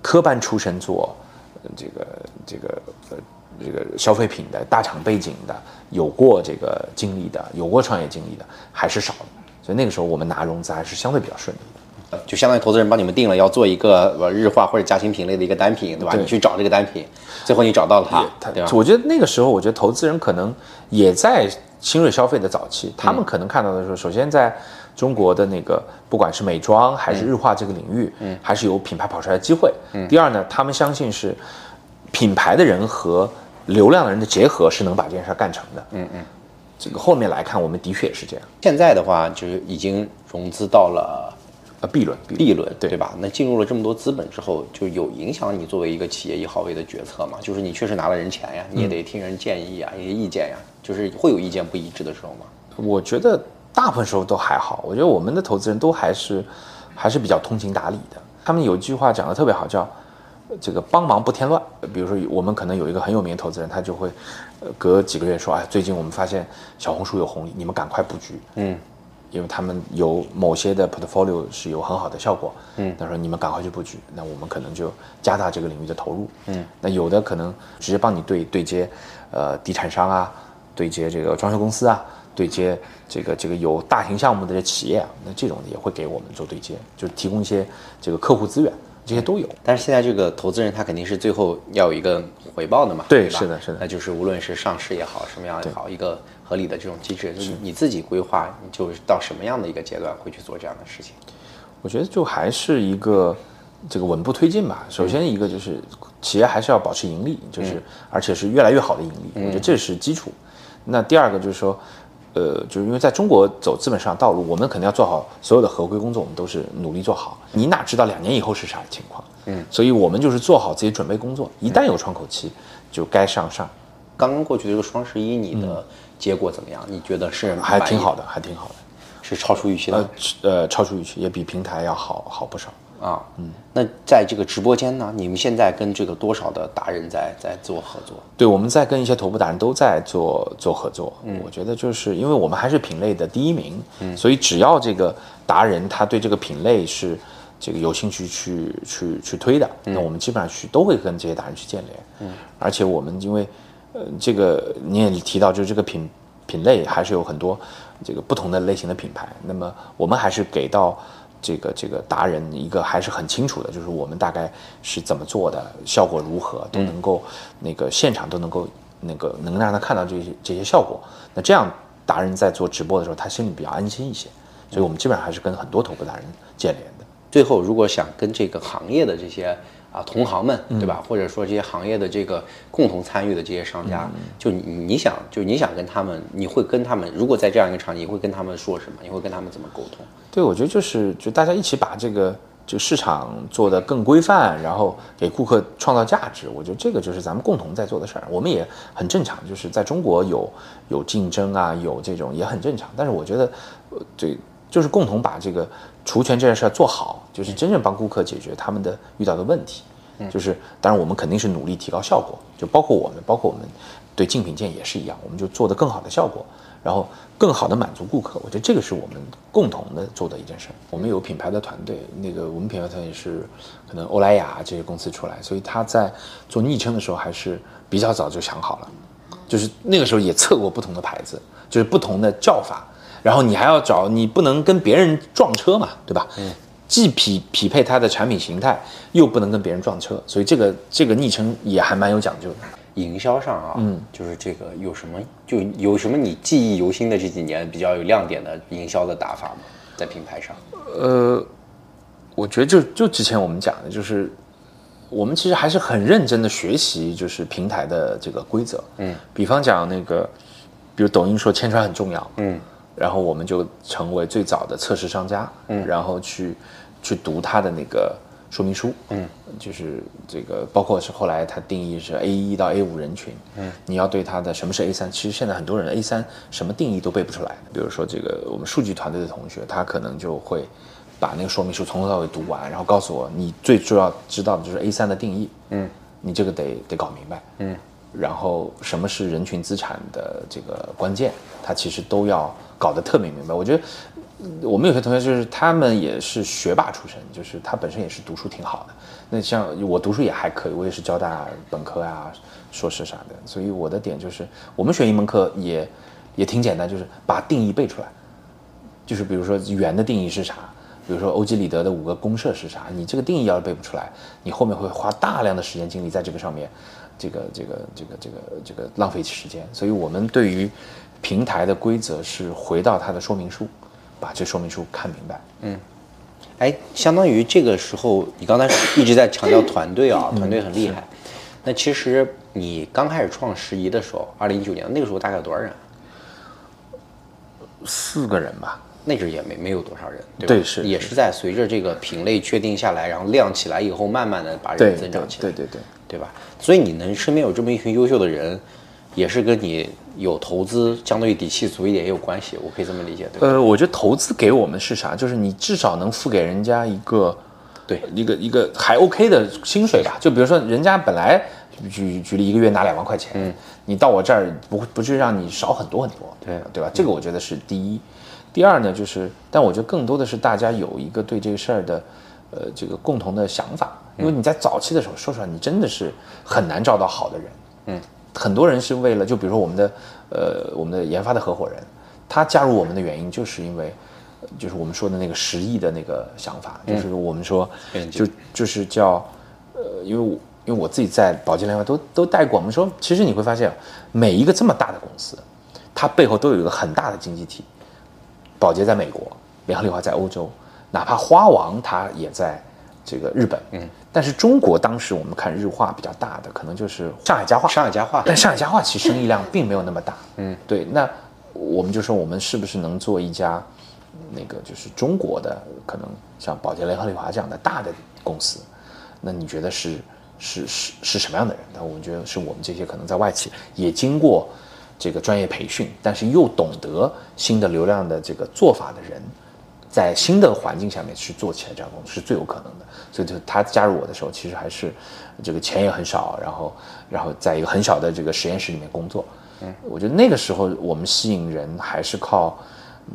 科班出身做呃这个这个呃这个消费品的大厂背景的，有过这个经历的，有过创业经历的还是少的，所以那个时候我们拿融资还是相对比较顺利的。就相当于投资人帮你们定了要做一个呃日化或者家庭品类的一个单品，对吧？对你去找这个单品，最后你找到了它，他对吧？我觉得那个时候，我觉得投资人可能也在新锐消费的早期，他们可能看到的时候，首先在中国的那个不管是美妆还是日化这个领域，嗯，还是有品牌跑出来的机会。嗯，第二呢，他们相信是品牌的人和流量的人的结合是能把这件事干成的。嗯嗯，这个后面来看，我们的确也是这样。现在的话，就是已经融资到了呃，B 轮，B 轮，对对吧？那进入了这么多资本之后，就有影响你作为一个企业一号位的决策吗？就是你确实拿了人钱呀，你也得听人建议啊，一些意见呀，就是会有意见不一致的时候吗？我觉得大部分时候都还好。我觉得我们的投资人都还是还是比较通情达理的。他们有一句话讲的特别好，叫呃这个帮忙不添乱。比如说，我们可能有一个很有名的投资人，他就会呃隔几个月说，哎，最近我们发现小红书有红利，你们赶快布局。嗯，因为他们有某些的 portfolio 是有很好的效果，嗯，他说你们赶快去布局，那我们可能就加大这个领域的投入，嗯，那有的可能直接帮你对对接，呃，地产商啊，对接这个装修公司啊，对接这个这个有大型项目的这些企业啊，那这种也会给我们做对接，就是提供一些这个客户资源，这些都有。但是现在这个投资人他肯定是最后要有一个回报的嘛，吧对是的是的那就是无论是上市也好，什么样也好，一个合理的这种机制，就是你自己规划，你就是到什么样的一个阶段会去做这样的事情。我觉得就还是一个这个稳步推进吧。首先一个就是企业还是要保持盈利，就是而且是越来越好的盈利，我觉得这是基础。那第二个就是说，呃，就是因为在中国走资本市场道路，我们肯定要做好所有的合规工作，我们都是努力做好。你哪知道两年以后是啥情况？嗯，所以我们就是做好自己准备工作，一旦有窗口期，就该上上，刚刚过去的这个双十一，你的结果怎么样？你觉得是还挺好的，还挺好的。是超出预期的呃呃，超出预期，也比平台要好好不少。啊。嗯，那在这个直播间呢，你们现在跟这个多少的达人在在做合作？对，我们在跟一些头部达人都在做做合作。嗯，我觉得就是因为我们还是品类的第一名，嗯，所以只要这个达人他对这个品类是这个有兴趣去去去推的，那我们基本上去都会跟这些达人去建联。嗯，而且我们因为呃这个你也提到，就是这个品品类还是有很多这个不同的类型的品牌，那么我们还是给到。这个这个达人一个还是很清楚的，就是我们大概是怎么做的，效果如何，都能够那个现场都能够那个能让他看到这些这些效果。那这样达人在做直播的时候，他心里比较安心一些。所以我们基本上还是跟很多头部达人建联的。最后，如果想跟这个行业的这些啊同行们，对吧？或者说这些行业的这个共同参与的这些商家，就你你想，就你想跟他们，你会跟他们，如果在这样一个场景，你会跟他们说什么？你会跟他们怎么沟通？对，我觉得就是就大家一起把这个就市场做得更规范，然后给顾客创造价值。我觉得这个就是咱们共同在做的事儿。我们也很正常，就是在中国有有竞争啊，有这种也很正常。但是我觉得，呃，对，就是共同把这个除权这件事儿做好，就是真正帮顾客解决他们的遇到的问题。就是当然我们肯定是努力提高效果，就包括我们，包括我们对竞品店也是一样，我们就做得更好的效果。然后更好的满足顾客，我觉得这个是我们共同的做的一件事儿。我们有品牌的团队，那个我们品牌团队是可能欧莱雅这些公司出来，所以他在做昵称的时候还是比较早就想好了，就是那个时候也测过不同的牌子，就是不同的叫法，然后你还要找，你不能跟别人撞车嘛，对吧？嗯。既匹匹配它的产品形态，又不能跟别人撞车，所以这个这个昵称也还蛮有讲究的。营销上啊，嗯，就是这个有什么就有什么你记忆犹新的这几年比较有亮点的营销的打法吗？在品牌上？呃，我觉得就就之前我们讲的，就是我们其实还是很认真的学习，就是平台的这个规则。嗯，比方讲那个，比如抖音说千川很重要，嗯，然后我们就成为最早的测试商家，嗯，然后去去读它的那个说明书，嗯，就是这个包括是后来它定义是 A 一到 A 五人群，嗯，你要对它的什么是 A 三，其实现在很多人 A 三什么定义都背不出来，比如说这个我们数据团队的同学，他可能就会把那个说明书从头到尾读完，然后告诉我你最重要知道的就是 A 三的定义，嗯，你这个得得搞明白，嗯。然后什么是人群资产的这个关键，它其实都要搞得特别明白。我觉得我们有些同学就是他们也是学霸出身，就是他本身也是读书挺好的。那像我读书也还可以，我也是交大本科啊、硕士啥的。所以我的点就是，我们选一门课也也挺简单，就是把定义背出来。就是比如说圆的定义是啥，比如说欧几里得的五个公设是啥，你这个定义要是背不出来，你后面会花大量的时间精力在这个上面。这个这个这个这个这个浪费时间，所以我们对于平台的规则是回到它的说明书，把这说明书看明白。嗯，哎，相当于这个时候，你刚才一直在强调团队啊，团队很厉害。那其实你刚开始创十一的时候，二零一九年那个时候大概有多少人？四个人吧。那阵也没没有多少人，对对是，也是在随着这个品类确定下来，然后量起来以后，慢慢的把人增长起来，对对对，对吧？所以你能身边有这么一群优秀的人，也是跟你有投资相对于底气足一点也有关系，我可以这么理解，对吧？呃，我觉得投资给我们是啥？就是你至少能付给人家一个，对，一个一个还 OK 的薪水吧。就比如说人家本来举举例一个月拿两万块钱，嗯，你到我这儿不不是让你少很多很多，对对吧？这个我觉得是第一。第二呢，就是，但我觉得更多的是大家有一个对这个事儿的，呃，这个共同的想法。因为你在早期的时候，说实话，你真的是很难找到好的人。嗯，很多人是为了，就比如说我们的，呃，我们的研发的合伙人，他加入我们的原因就是因为，就是我们说的那个十亿的那个想法，就是我们说，就就是叫，呃，因为我因为我自己在宝洁联发都都带过，我们说，其实你会发现，每一个这么大的公司，它背后都有一个很大的经济体。宝洁在美国，联合利华在欧洲，哪怕花王它也在这个日本。嗯，但是中国当时我们看日化比较大的，可能就是上海家化。上海家化，但上海家化其实生意量并没有那么大。嗯，对。那我们就说，我们是不是能做一家那个就是中国的，可能像宝洁、联合利华这样的大的公司？那你觉得是是是是什么样的人？那我们觉得是我们这些可能在外企也经过。这个专业培训，但是又懂得新的流量的这个做法的人，在新的环境下面去做起来这样公司是最有可能的。所以就他加入我的时候，其实还是这个钱也很少，然后然后在一个很小的这个实验室里面工作。嗯，我觉得那个时候我们吸引人还是靠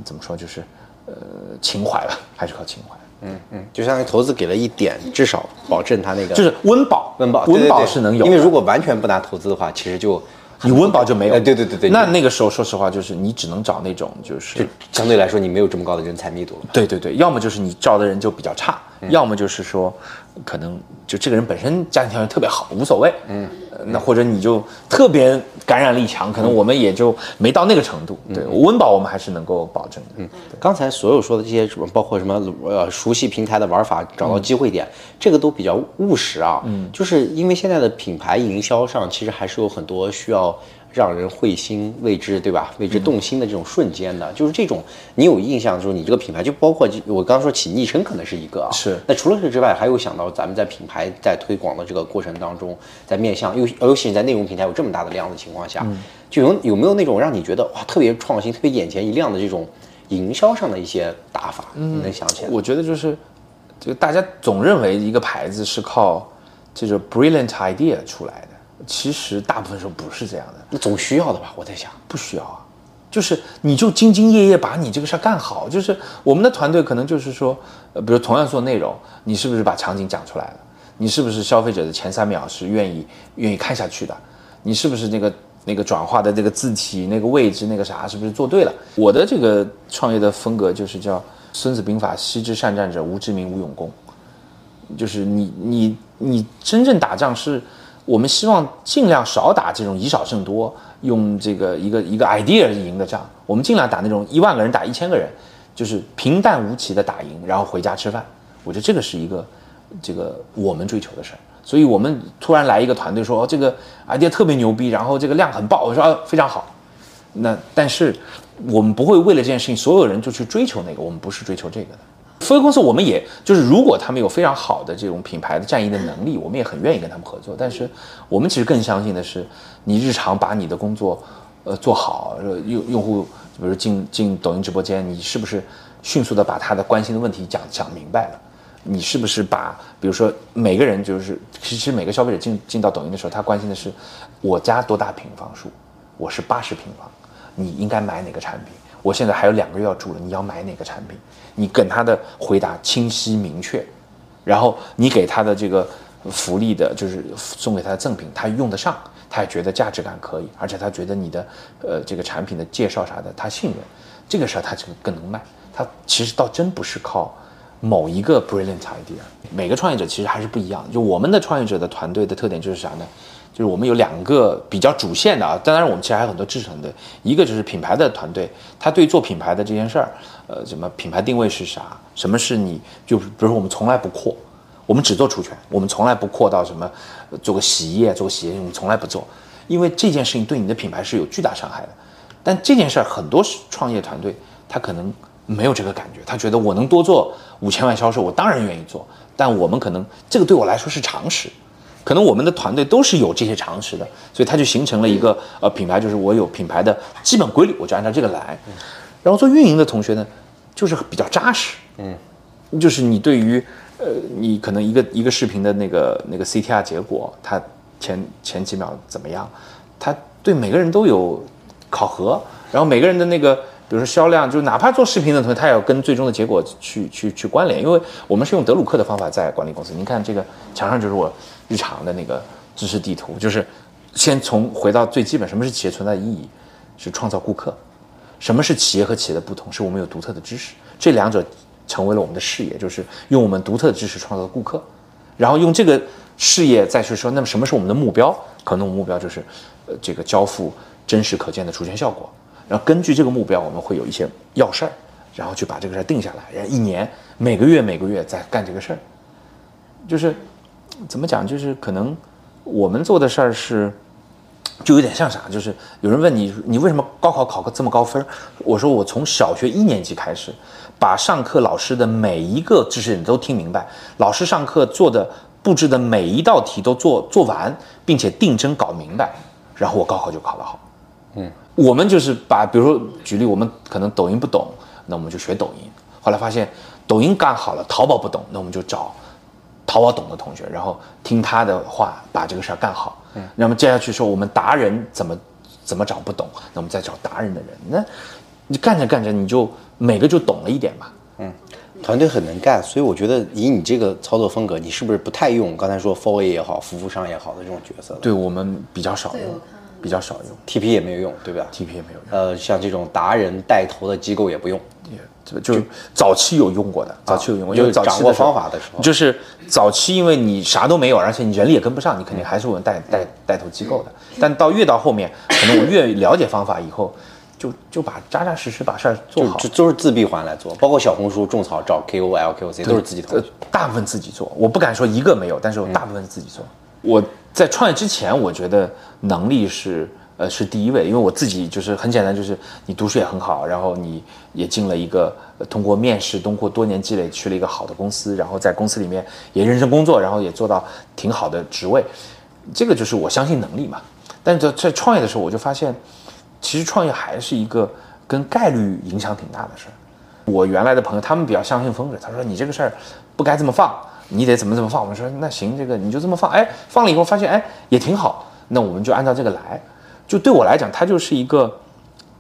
怎么说，就是呃情怀吧，还是靠情怀。嗯嗯，就相当于投资给了一点，至少保证他那个就是温饱，温饱，温饱是能有。因为如果完全不拿投资的话，其实就。你温饱就没有，对对对对。那那个时候，说实话，就是你只能找那种，就是相对来说你没有这么高的人才密度了。对对对，要么就是你招的人就比较差，要么就是说，可能就这个人本身家庭条件特别好，无所谓。嗯。那或者你就特别感染力强，可能我们也就没到那个程度。对，温饱我们还是能够保证的。嗯，刚才所有说的这些什么，包括什么呃，熟悉平台的玩法，找到机会点，这个都比较务实啊。嗯，就是因为现在的品牌营销上，其实还是有很多需要。让人会心为之，对吧？为之动心的这种瞬间的，就是这种你有印象，就是你这个品牌，就包括我刚刚说起昵称，可能是一个啊。是。那除了这之外，还有想到咱们在品牌在推广的这个过程当中，在面向，尤尤其是在内容平台有这么大的量的情况下，就有有没有那种让你觉得哇特别创新、特别眼前一亮的这种营销上的一些打法？你能想起来？我觉得就是，就大家总认为一个牌子是靠这种 brilliant idea 出来的。其实大部分时候不是这样的，那总需要的吧？我在想，不需要啊，就是你就兢兢业业把你这个事儿干好。就是我们的团队可能就是说，呃，比如同样做内容，你是不是把场景讲出来了？你是不是消费者的前三秒是愿意愿意看下去的？你是不是那个那个转化的这个字体那个位置那个啥是不是做对了？我的这个创业的风格就是叫《孙子兵法》：昔之善战者，无知名，无勇功。就是你你你真正打仗是。我们希望尽量少打这种以少胜多，用这个一个一个 idea 赢的仗。我们尽量打那种一万个人打一千个人，就是平淡无奇的打赢，然后回家吃饭。我觉得这个是一个这个我们追求的事儿。所以我们突然来一个团队说，哦，这个 idea 特别牛逼，然后这个量很爆，我说啊非常好。那但是我们不会为了这件事情，所有人就去追求那个，我们不是追求这个的。富威公司，我们也就是如果他们有非常好的这种品牌的战役的能力，我们也很愿意跟他们合作。但是我们其实更相信的是，你日常把你的工作，呃做好，呃用用户比如进进抖音直播间，你是不是迅速的把他的关心的问题讲讲明白了？你是不是把比如说每个人就是其实每个消费者进进到抖音的时候，他关心的是我家多大平方数？我是八十平方，你应该买哪个产品？我现在还有两个月要住了，你要买哪个产品？你跟他的回答清晰明确，然后你给他的这个福利的，就是送给他的赠品，他用得上，他也觉得价值感可以，而且他觉得你的呃这个产品的介绍啥的他信任，这个事儿他就更能卖。他其实倒真不是靠某一个 brilliant idea，每个创业者其实还是不一样。就我们的创业者的团队的特点就是啥呢？就是我们有两个比较主线的啊，当然我们其实还有很多支持团队。一个就是品牌的团队，他对做品牌的这件事儿，呃，什么品牌定位是啥？什么是你？就比如说我们从来不扩，我们只做除权，我们从来不扩到什么做个洗衣液，做个洗衣液，我们从来不做，因为这件事情对你的品牌是有巨大伤害的。但这件事儿很多创业团队他可能没有这个感觉，他觉得我能多做五千万销售，我当然愿意做。但我们可能这个对我来说是常识。可能我们的团队都是有这些常识的，所以它就形成了一个呃品牌，就是我有品牌的基本规律，我就按照这个来。然后做运营的同学呢，就是比较扎实，嗯，就是你对于呃你可能一个一个视频的那个那个 CTR 结果，它前前几秒怎么样，他对每个人都有考核，然后每个人的那个。比如说销量，就哪怕做视频的同学，他也要跟最终的结果去去去关联，因为我们是用德鲁克的方法在管理公司。您看这个墙上就是我日常的那个知识地图，就是先从回到最基本，什么是企业存在的意义？是创造顾客。什么是企业和企业的不同？是我们有独特的知识，这两者成为了我们的事业，就是用我们独特的知识创造顾客，然后用这个事业再去说，那么什么是我们的目标？可能我们目标就是，呃，这个交付真实可见的除权效果。然后根据这个目标，我们会有一些要事儿，然后去把这个事儿定下来，然后一年每个月每个月在干这个事儿。就是怎么讲？就是可能我们做的事儿是，就有点像啥？就是有人问你，你为什么高考考个这么高分？我说我从小学一年级开始，把上课老师的每一个知识点都听明白，老师上课做的布置的每一道题都做做完，并且定真搞明白，然后我高考就考得好。嗯。我们就是把，比如说举例，我们可能抖音不懂，那我们就学抖音。后来发现抖音干好了，淘宝不懂，那我们就找淘宝懂的同学，然后听他的话，把这个事儿干好。嗯，那么接下去说我们达人怎么怎么找不懂，那我们再找达人的人。那你干着干着，你就每个就懂了一点嘛。嗯，团队很能干，所以我觉得以你这个操作风格，你是不是不太用刚才说 f o r A 也好，服务商也好的这种角色？对我们比较少用。比较少用，TP 也没有用，对吧？TP 也没有用。呃，像这种达人带头的机构也不用，也就早期有用过的，早期有用过，就掌握方法的时候，就是早期因为你啥都没有，而且你人力也跟不上，你肯定还是我带带带头机构的。但到越到后面，可能我越了解方法以后，就就把扎扎实实把事儿做好，就都是自闭环来做，包括小红书种草找 KOL、KOC 都是自己投，大部分自己做，我不敢说一个没有，但是我大部分自己做。我在创业之前，我觉得能力是。呃，是第一位，因为我自己就是很简单，就是你读书也很好，然后你也进了一个通过面试，通过多年积累去了一个好的公司，然后在公司里面也认真工作，然后也做到挺好的职位，这个就是我相信能力嘛。但是在在创业的时候，我就发现，其实创业还是一个跟概率影响挺大的事儿。我原来的朋友他们比较相信风水，他说你这个事儿不该这么放，你得怎么怎么放。我们说那行，这个你就这么放，哎，放了以后发现哎也挺好，那我们就按照这个来。就对我来讲，它就是一个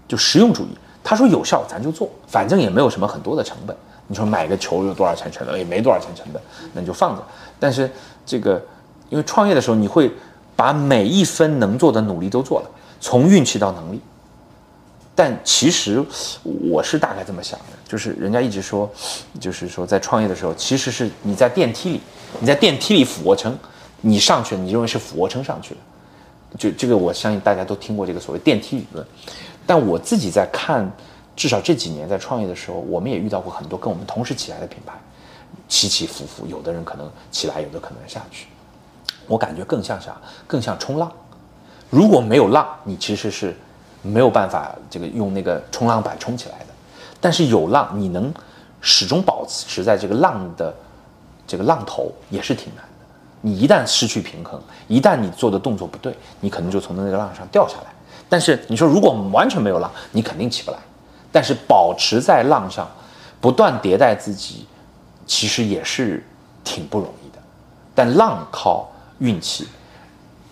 就实用主义。他说有效，咱就做，反正也没有什么很多的成本。你说买个球有多少钱成本？也没多少钱成本，那你就放着。但是这个，因为创业的时候，你会把每一分能做的努力都做了，从运气到能力。但其实我是大概这么想的，就是人家一直说，就是说在创业的时候，其实是你在电梯里，你在电梯里俯卧撑，你上去，你认为是俯卧撑上去了。就这个，我相信大家都听过这个所谓电梯理论，但我自己在看，至少这几年在创业的时候，我们也遇到过很多跟我们同时起来的品牌，起起伏伏，有的人可能起来，有的可能下去。我感觉更像啥？更像冲浪。如果没有浪，你其实是没有办法这个用那个冲浪板冲起来的。但是有浪，你能始终保持在这个浪的这个浪头，也是挺难的。你一旦失去平衡，一旦你做的动作不对，你可能就从那个浪上掉下来。但是你说如果完全没有浪，你肯定起不来。但是保持在浪上，不断迭代自己，其实也是挺不容易的。但浪靠运气，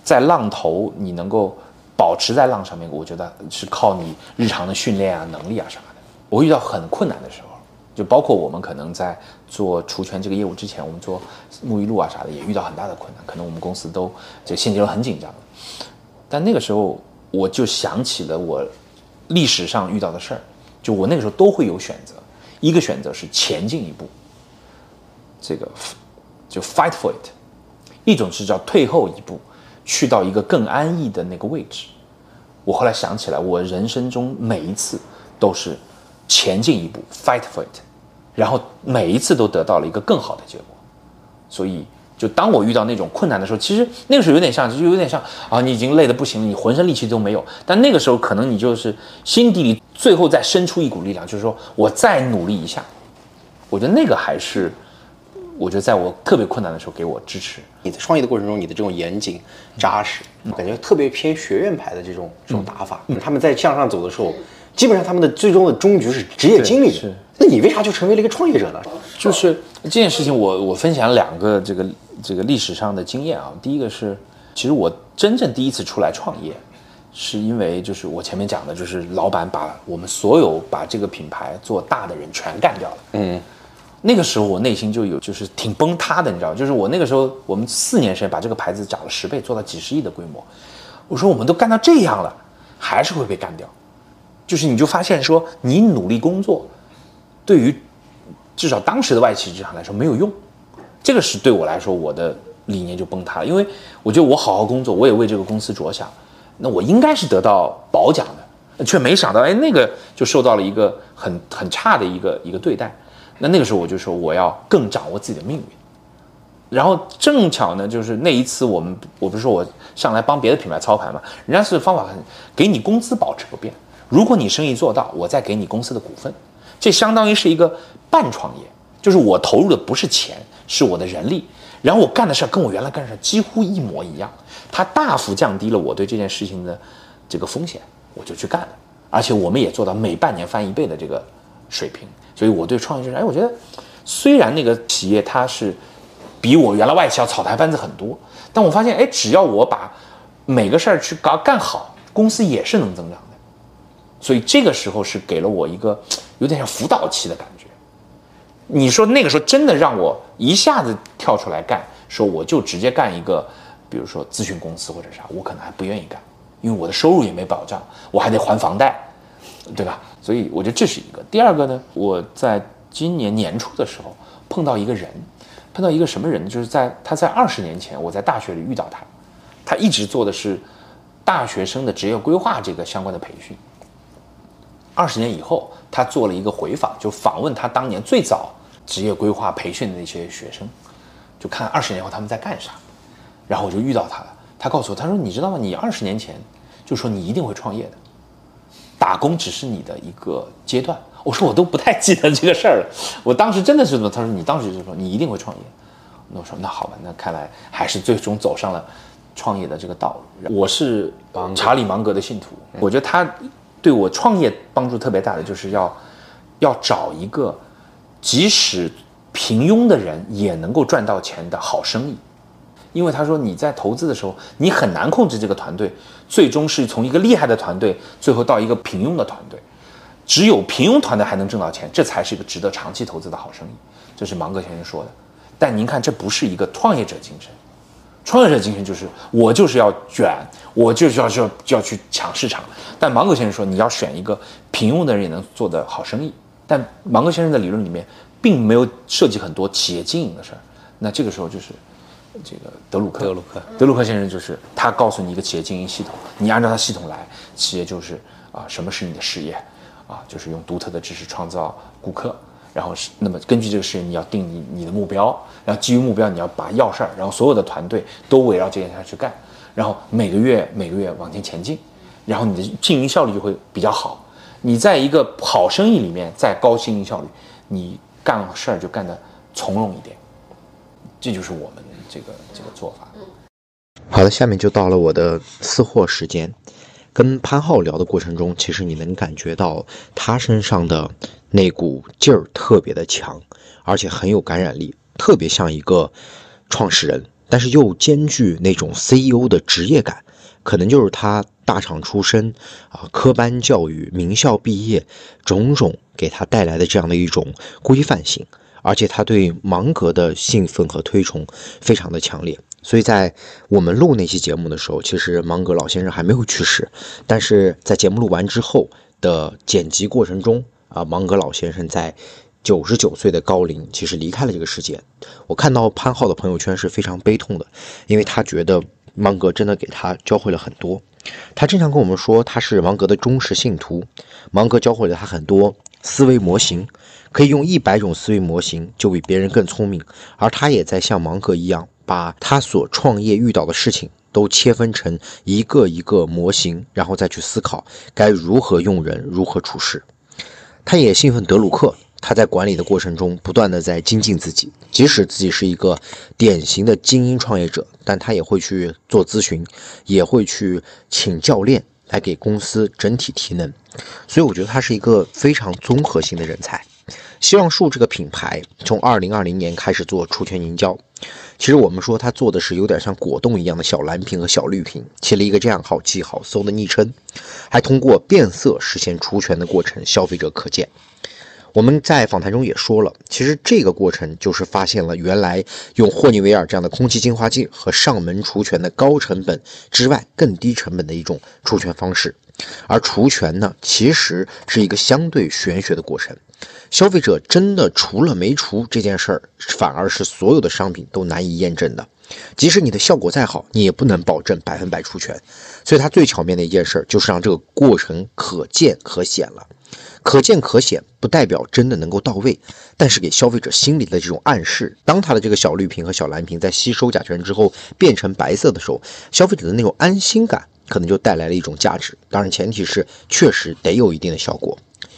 在浪头你能够保持在浪上面，我觉得是靠你日常的训练啊、能力啊啥的。我遇到很困难的时候，就包括我们可能在做除权这个业务之前，我们做沐浴露啊啥的，也遇到很大的困难。可能我们公司都这现金流很紧张，但那个时候我就想起了我历史上遇到的事儿，就我那个时候都会有选择，一个选择是前进一步，这个就 fight for it，一种是叫退后一步，去到一个更安逸的那个位置。我后来想起来，我人生中每一次都是。前进一步，fight for it，然后每一次都得到了一个更好的结果，所以就当我遇到那种困难的时候，其实那个时候有点像，就有点像啊，你已经累得不行了，你浑身力气都没有，但那个时候可能你就是心底里最后再生出一股力量，就是说我再努力一下，我觉得那个还是，我觉得在我特别困难的时候给我支持。你在创业的过程中，你的这种严谨扎实，感觉特别偏学院派的这种这种打法，他们在向上走的时候。基本上他们的最终的终局是职业经理是，那你为啥就成为了一个创业者呢？就是这件事情，我我分享两个这个这个历史上的经验啊。第一个是，其实我真正第一次出来创业，是因为就是我前面讲的，就是老板把我们所有把这个品牌做大的人全干掉了。嗯，那个时候我内心就有就是挺崩塌的，你知道就是我那个时候我们四年时间把这个牌子涨了十倍，做到几十亿的规模。我说我们都干到这样了，还是会被干掉。就是你就发现说，你努力工作，对于至少当时的外企职场来说没有用，这个是对我来说我的理念就崩塌了。因为我觉得我好好工作，我也为这个公司着想，那我应该是得到褒奖的，却没想到，哎，那个就受到了一个很很差的一个一个对待。那那个时候我就说我要更掌握自己的命运。然后正巧呢，就是那一次我们我不是说我上来帮别的品牌操盘嘛，人家是方法很给你工资保持不变。如果你生意做到，我再给你公司的股份，这相当于是一个半创业，就是我投入的不是钱，是我的人力，然后我干的事儿跟我原来干的事儿几乎一模一样，它大幅降低了我对这件事情的这个风险，我就去干了，而且我们也做到每半年翻一倍的这个水平，所以我对创业就是，哎，我觉得虽然那个企业它是比我原来外企要草台班子很多，但我发现，哎，只要我把每个事儿去搞干好，公司也是能增长。所以这个时候是给了我一个有点像辅导期的感觉。你说那个时候真的让我一下子跳出来干，说我就直接干一个，比如说咨询公司或者啥，我可能还不愿意干，因为我的收入也没保障，我还得还房贷，对吧？所以我觉得这是一个。第二个呢，我在今年年初的时候碰到一个人，碰到一个什么人呢？就是在他在二十年前我在大学里遇到他，他一直做的是大学生的职业规划这个相关的培训。二十年以后，他做了一个回访，就访问他当年最早职业规划培训的那些学生，就看二十年后他们在干啥。然后我就遇到他了，他告诉我，他说：“你知道吗？你二十年前就说你一定会创业的，打工只是你的一个阶段。”我说：“我都不太记得这个事儿了。”我当时真的是么？他说：“你当时就说你一定会创业。”那我说：“那好吧，那看来还是最终走上了创业的这个道路。”我是查理芒格的信徒，我觉得他。对我创业帮助特别大的，就是要要找一个即使平庸的人也能够赚到钱的好生意，因为他说你在投资的时候，你很难控制这个团队，最终是从一个厉害的团队，最后到一个平庸的团队，只有平庸团队还能挣到钱，这才是一个值得长期投资的好生意，这是芒格先生说的。但您看，这不是一个创业者精神。创业者精神就是我就是要卷，我就是要要要去抢市场。但芒格先生说，你要选一个平庸的人也能做的好生意。但芒格先生的理论里面并没有涉及很多企业经营的事儿。那这个时候就是这个德鲁克，德鲁克，德鲁克先生就是他告诉你一个企业经营系统，你按照他系统来，企业就是啊，什么是你的事业啊？就是用独特的知识创造顾客。然后是那么根据这个事情，你要定你你的目标，然后基于目标，你要把要事儿，然后所有的团队都围绕这件事去干，然后每个月每个月往前前进，然后你的经营效率就会比较好。你在一个好生意里面，在高经营效率，你干事儿就干得从容一点。这就是我们这个这个做法。好的，下面就到了我的私货时间。跟潘浩聊的过程中，其实你能感觉到他身上的那股劲儿特别的强，而且很有感染力，特别像一个创始人，但是又兼具那种 CEO 的职业感。可能就是他大厂出身啊，科班教育、名校毕业，种种给他带来的这样的一种规范性，而且他对芒格的兴奋和推崇非常的强烈。所以在我们录那期节目的时候，其实芒格老先生还没有去世，但是在节目录完之后的剪辑过程中啊，芒格老先生在九十九岁的高龄，其实离开了这个世界。我看到潘浩的朋友圈是非常悲痛的，因为他觉得芒格真的给他教会了很多。他经常跟我们说，他是芒格的忠实信徒，芒格教会了他很多思维模型，可以用一百种思维模型就比别人更聪明，而他也在像芒格一样。把他所创业遇到的事情都切分成一个一个模型，然后再去思考该如何用人、如何处事。他也兴奋德鲁克，他在管理的过程中不断的在精进自己，即使自己是一个典型的精英创业者，但他也会去做咨询，也会去请教练来给公司整体提能。所以我觉得他是一个非常综合性的人才。希望树这个品牌从二零二零年开始做除醛凝胶。其实我们说他做的是有点像果冻一样的小蓝瓶和小绿瓶，起了一个这样好记好搜的昵称，还通过变色实现除醛的过程，消费者可见。我们在访谈中也说了，其实这个过程就是发现了原来用霍尼韦尔这样的空气净化器和上门除醛的高成本之外更低成本的一种除醛方式，而除醛呢，其实是一个相对玄学的过程。消费者真的除了没除这件事儿，反而是所有的商品都难以验证的。即使你的效果再好，你也不能保证百分百除醛。所以它最巧妙的一件事儿就是让这个过程可见可显了。可见可显不代表真的能够到位，但是给消费者心里的这种暗示，当他的这个小绿瓶和小蓝瓶在吸收甲醛之后变成白色的时候，消费者的那种安心感可能就带来了一种价值。当然，前提是确实得有一定的效果。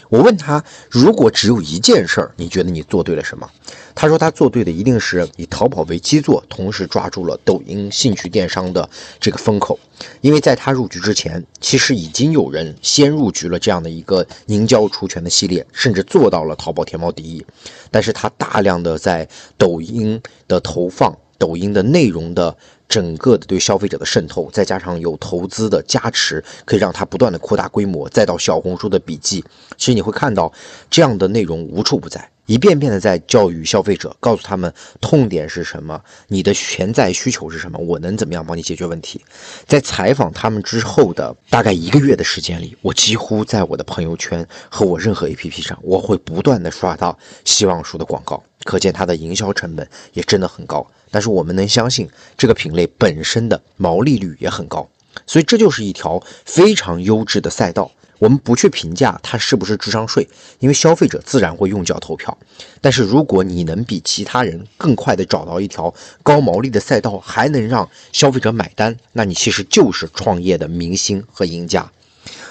我问他，如果只有一件事儿，你觉得你做对了什么？他说他做对的一定是以淘宝为基座，同时抓住了抖音兴趣电商的这个风口。因为在他入局之前，其实已经有人先入局了这样的一个凝胶除醛的系列，甚至做到了淘宝天猫第一。但是他大量的在抖音的投放，抖音的内容的。整个的对消费者的渗透，再加上有投资的加持，可以让它不断的扩大规模。再到小红书的笔记，其实你会看到这样的内容无处不在，一遍遍的在教育消费者，告诉他们痛点是什么，你的潜在需求是什么，我能怎么样帮你解决问题。在采访他们之后的大概一个月的时间里，我几乎在我的朋友圈和我任何 APP 上，我会不断的刷到希望书的广告，可见它的营销成本也真的很高。但是我们能相信这个品类本身的毛利率也很高，所以这就是一条非常优质的赛道。我们不去评价它是不是智商税，因为消费者自然会用脚投票。但是如果你能比其他人更快的找到一条高毛利的赛道，还能让消费者买单，那你其实就是创业的明星和赢家。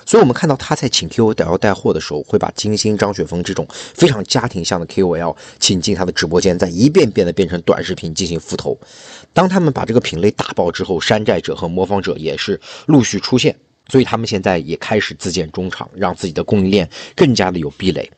所以，我们看到他在请 KOL 带货的时候，会把金星、张雪峰这种非常家庭向的 KOL 请进他的直播间，再一遍遍的变成短视频进行复投。当他们把这个品类打爆之后，山寨者和模仿者也是陆续出现。所以，他们现在也开始自建中厂，让自己的供应链更加的有壁垒。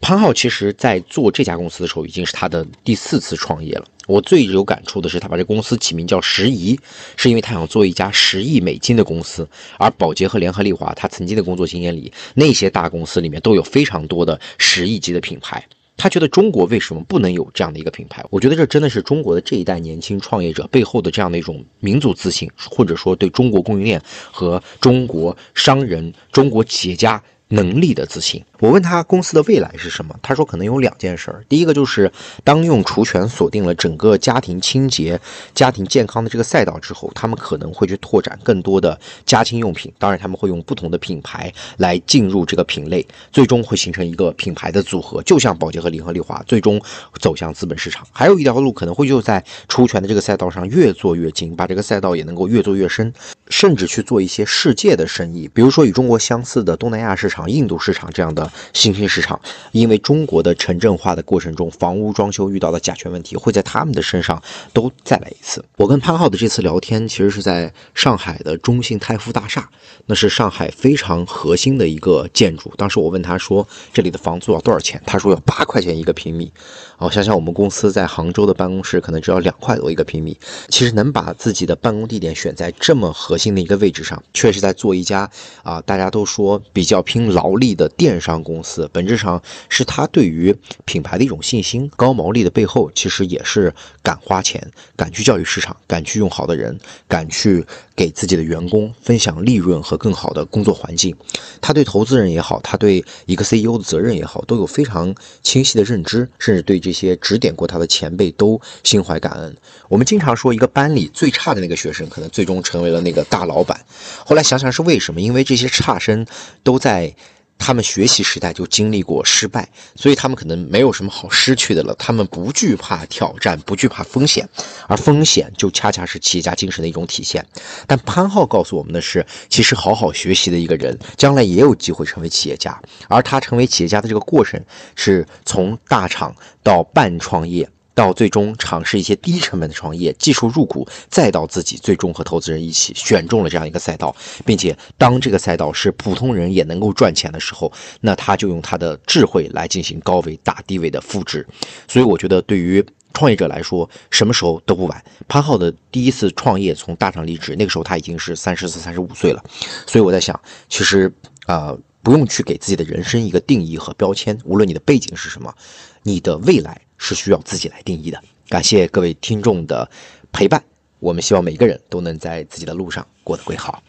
潘浩其实在做这家公司的时候，已经是他的第四次创业了。我最有感触的是，他把这公司起名叫十亿，是因为他想做一家十亿美金的公司。而宝洁和联合利华，他曾经的工作经验里，那些大公司里面都有非常多的十亿级的品牌。他觉得中国为什么不能有这样的一个品牌？我觉得这真的是中国的这一代年轻创业者背后的这样的一种民族自信，或者说对中国供应链和中国商人、中国企业家。能力的自信。我问他公司的未来是什么，他说可能有两件事儿。第一个就是当用除醛锁定了整个家庭清洁、家庭健康的这个赛道之后，他们可能会去拓展更多的家庭用品。当然，他们会用不同的品牌来进入这个品类，最终会形成一个品牌的组合，就像宝洁和联合利华最终走向资本市场。还有一条路可能会就在除醛的这个赛道上越做越精，把这个赛道也能够越做越深。甚至去做一些世界的生意，比如说与中国相似的东南亚市场、场印度市场这样的新兴市场，因为中国的城镇化的过程中，房屋装修遇到的甲醛问题，会在他们的身上都再来一次。我跟潘浩的这次聊天，其实是在上海的中信泰富大厦，那是上海非常核心的一个建筑。当时我问他说：“这里的房租要多少钱？”他说要八块钱一个平米。哦，想想我们公司在杭州的办公室，可能只要两块多一个平米。其实能把自己的办公地点选在这么核心的一个位置上，确实在做一家啊，大家都说比较拼劳力的电商公司。本质上是他对于品牌的一种信心。高毛利的背后，其实也是敢花钱、敢去教育市场、敢去用好的人、敢去给自己的员工分享利润和更好的工作环境。他对投资人也好，他对一个 CEO 的责任也好，都有非常清晰的认知，甚至对这些指点过他的前辈都心怀感恩。我们经常说，一个班里最差的那个学生，可能最终成为了那个大老板。后来想想是为什么？因为这些差生都在他们学习时代就经历过失败，所以他们可能没有什么好失去的了。他们不惧怕挑战，不惧怕风险，而风险就恰恰是企业家精神的一种体现。但潘浩告诉我们的是，其实好好学习的一个人，将来也有机会成为企业家。而他成为企业家的这个过程，是从大厂到半创业。到最终尝试一些低成本的创业，技术入股，再到自己最终和投资人一起选中了这样一个赛道，并且当这个赛道是普通人也能够赚钱的时候，那他就用他的智慧来进行高维打低维的复制。所以我觉得对于创业者来说，什么时候都不晚。潘浩的第一次创业从大厂离职，那个时候他已经是三十四、三十五岁了。所以我在想，其实啊，不用去给自己的人生一个定义和标签，无论你的背景是什么，你的未来。是需要自己来定义的。感谢各位听众的陪伴，我们希望每个人都能在自己的路上过得更好。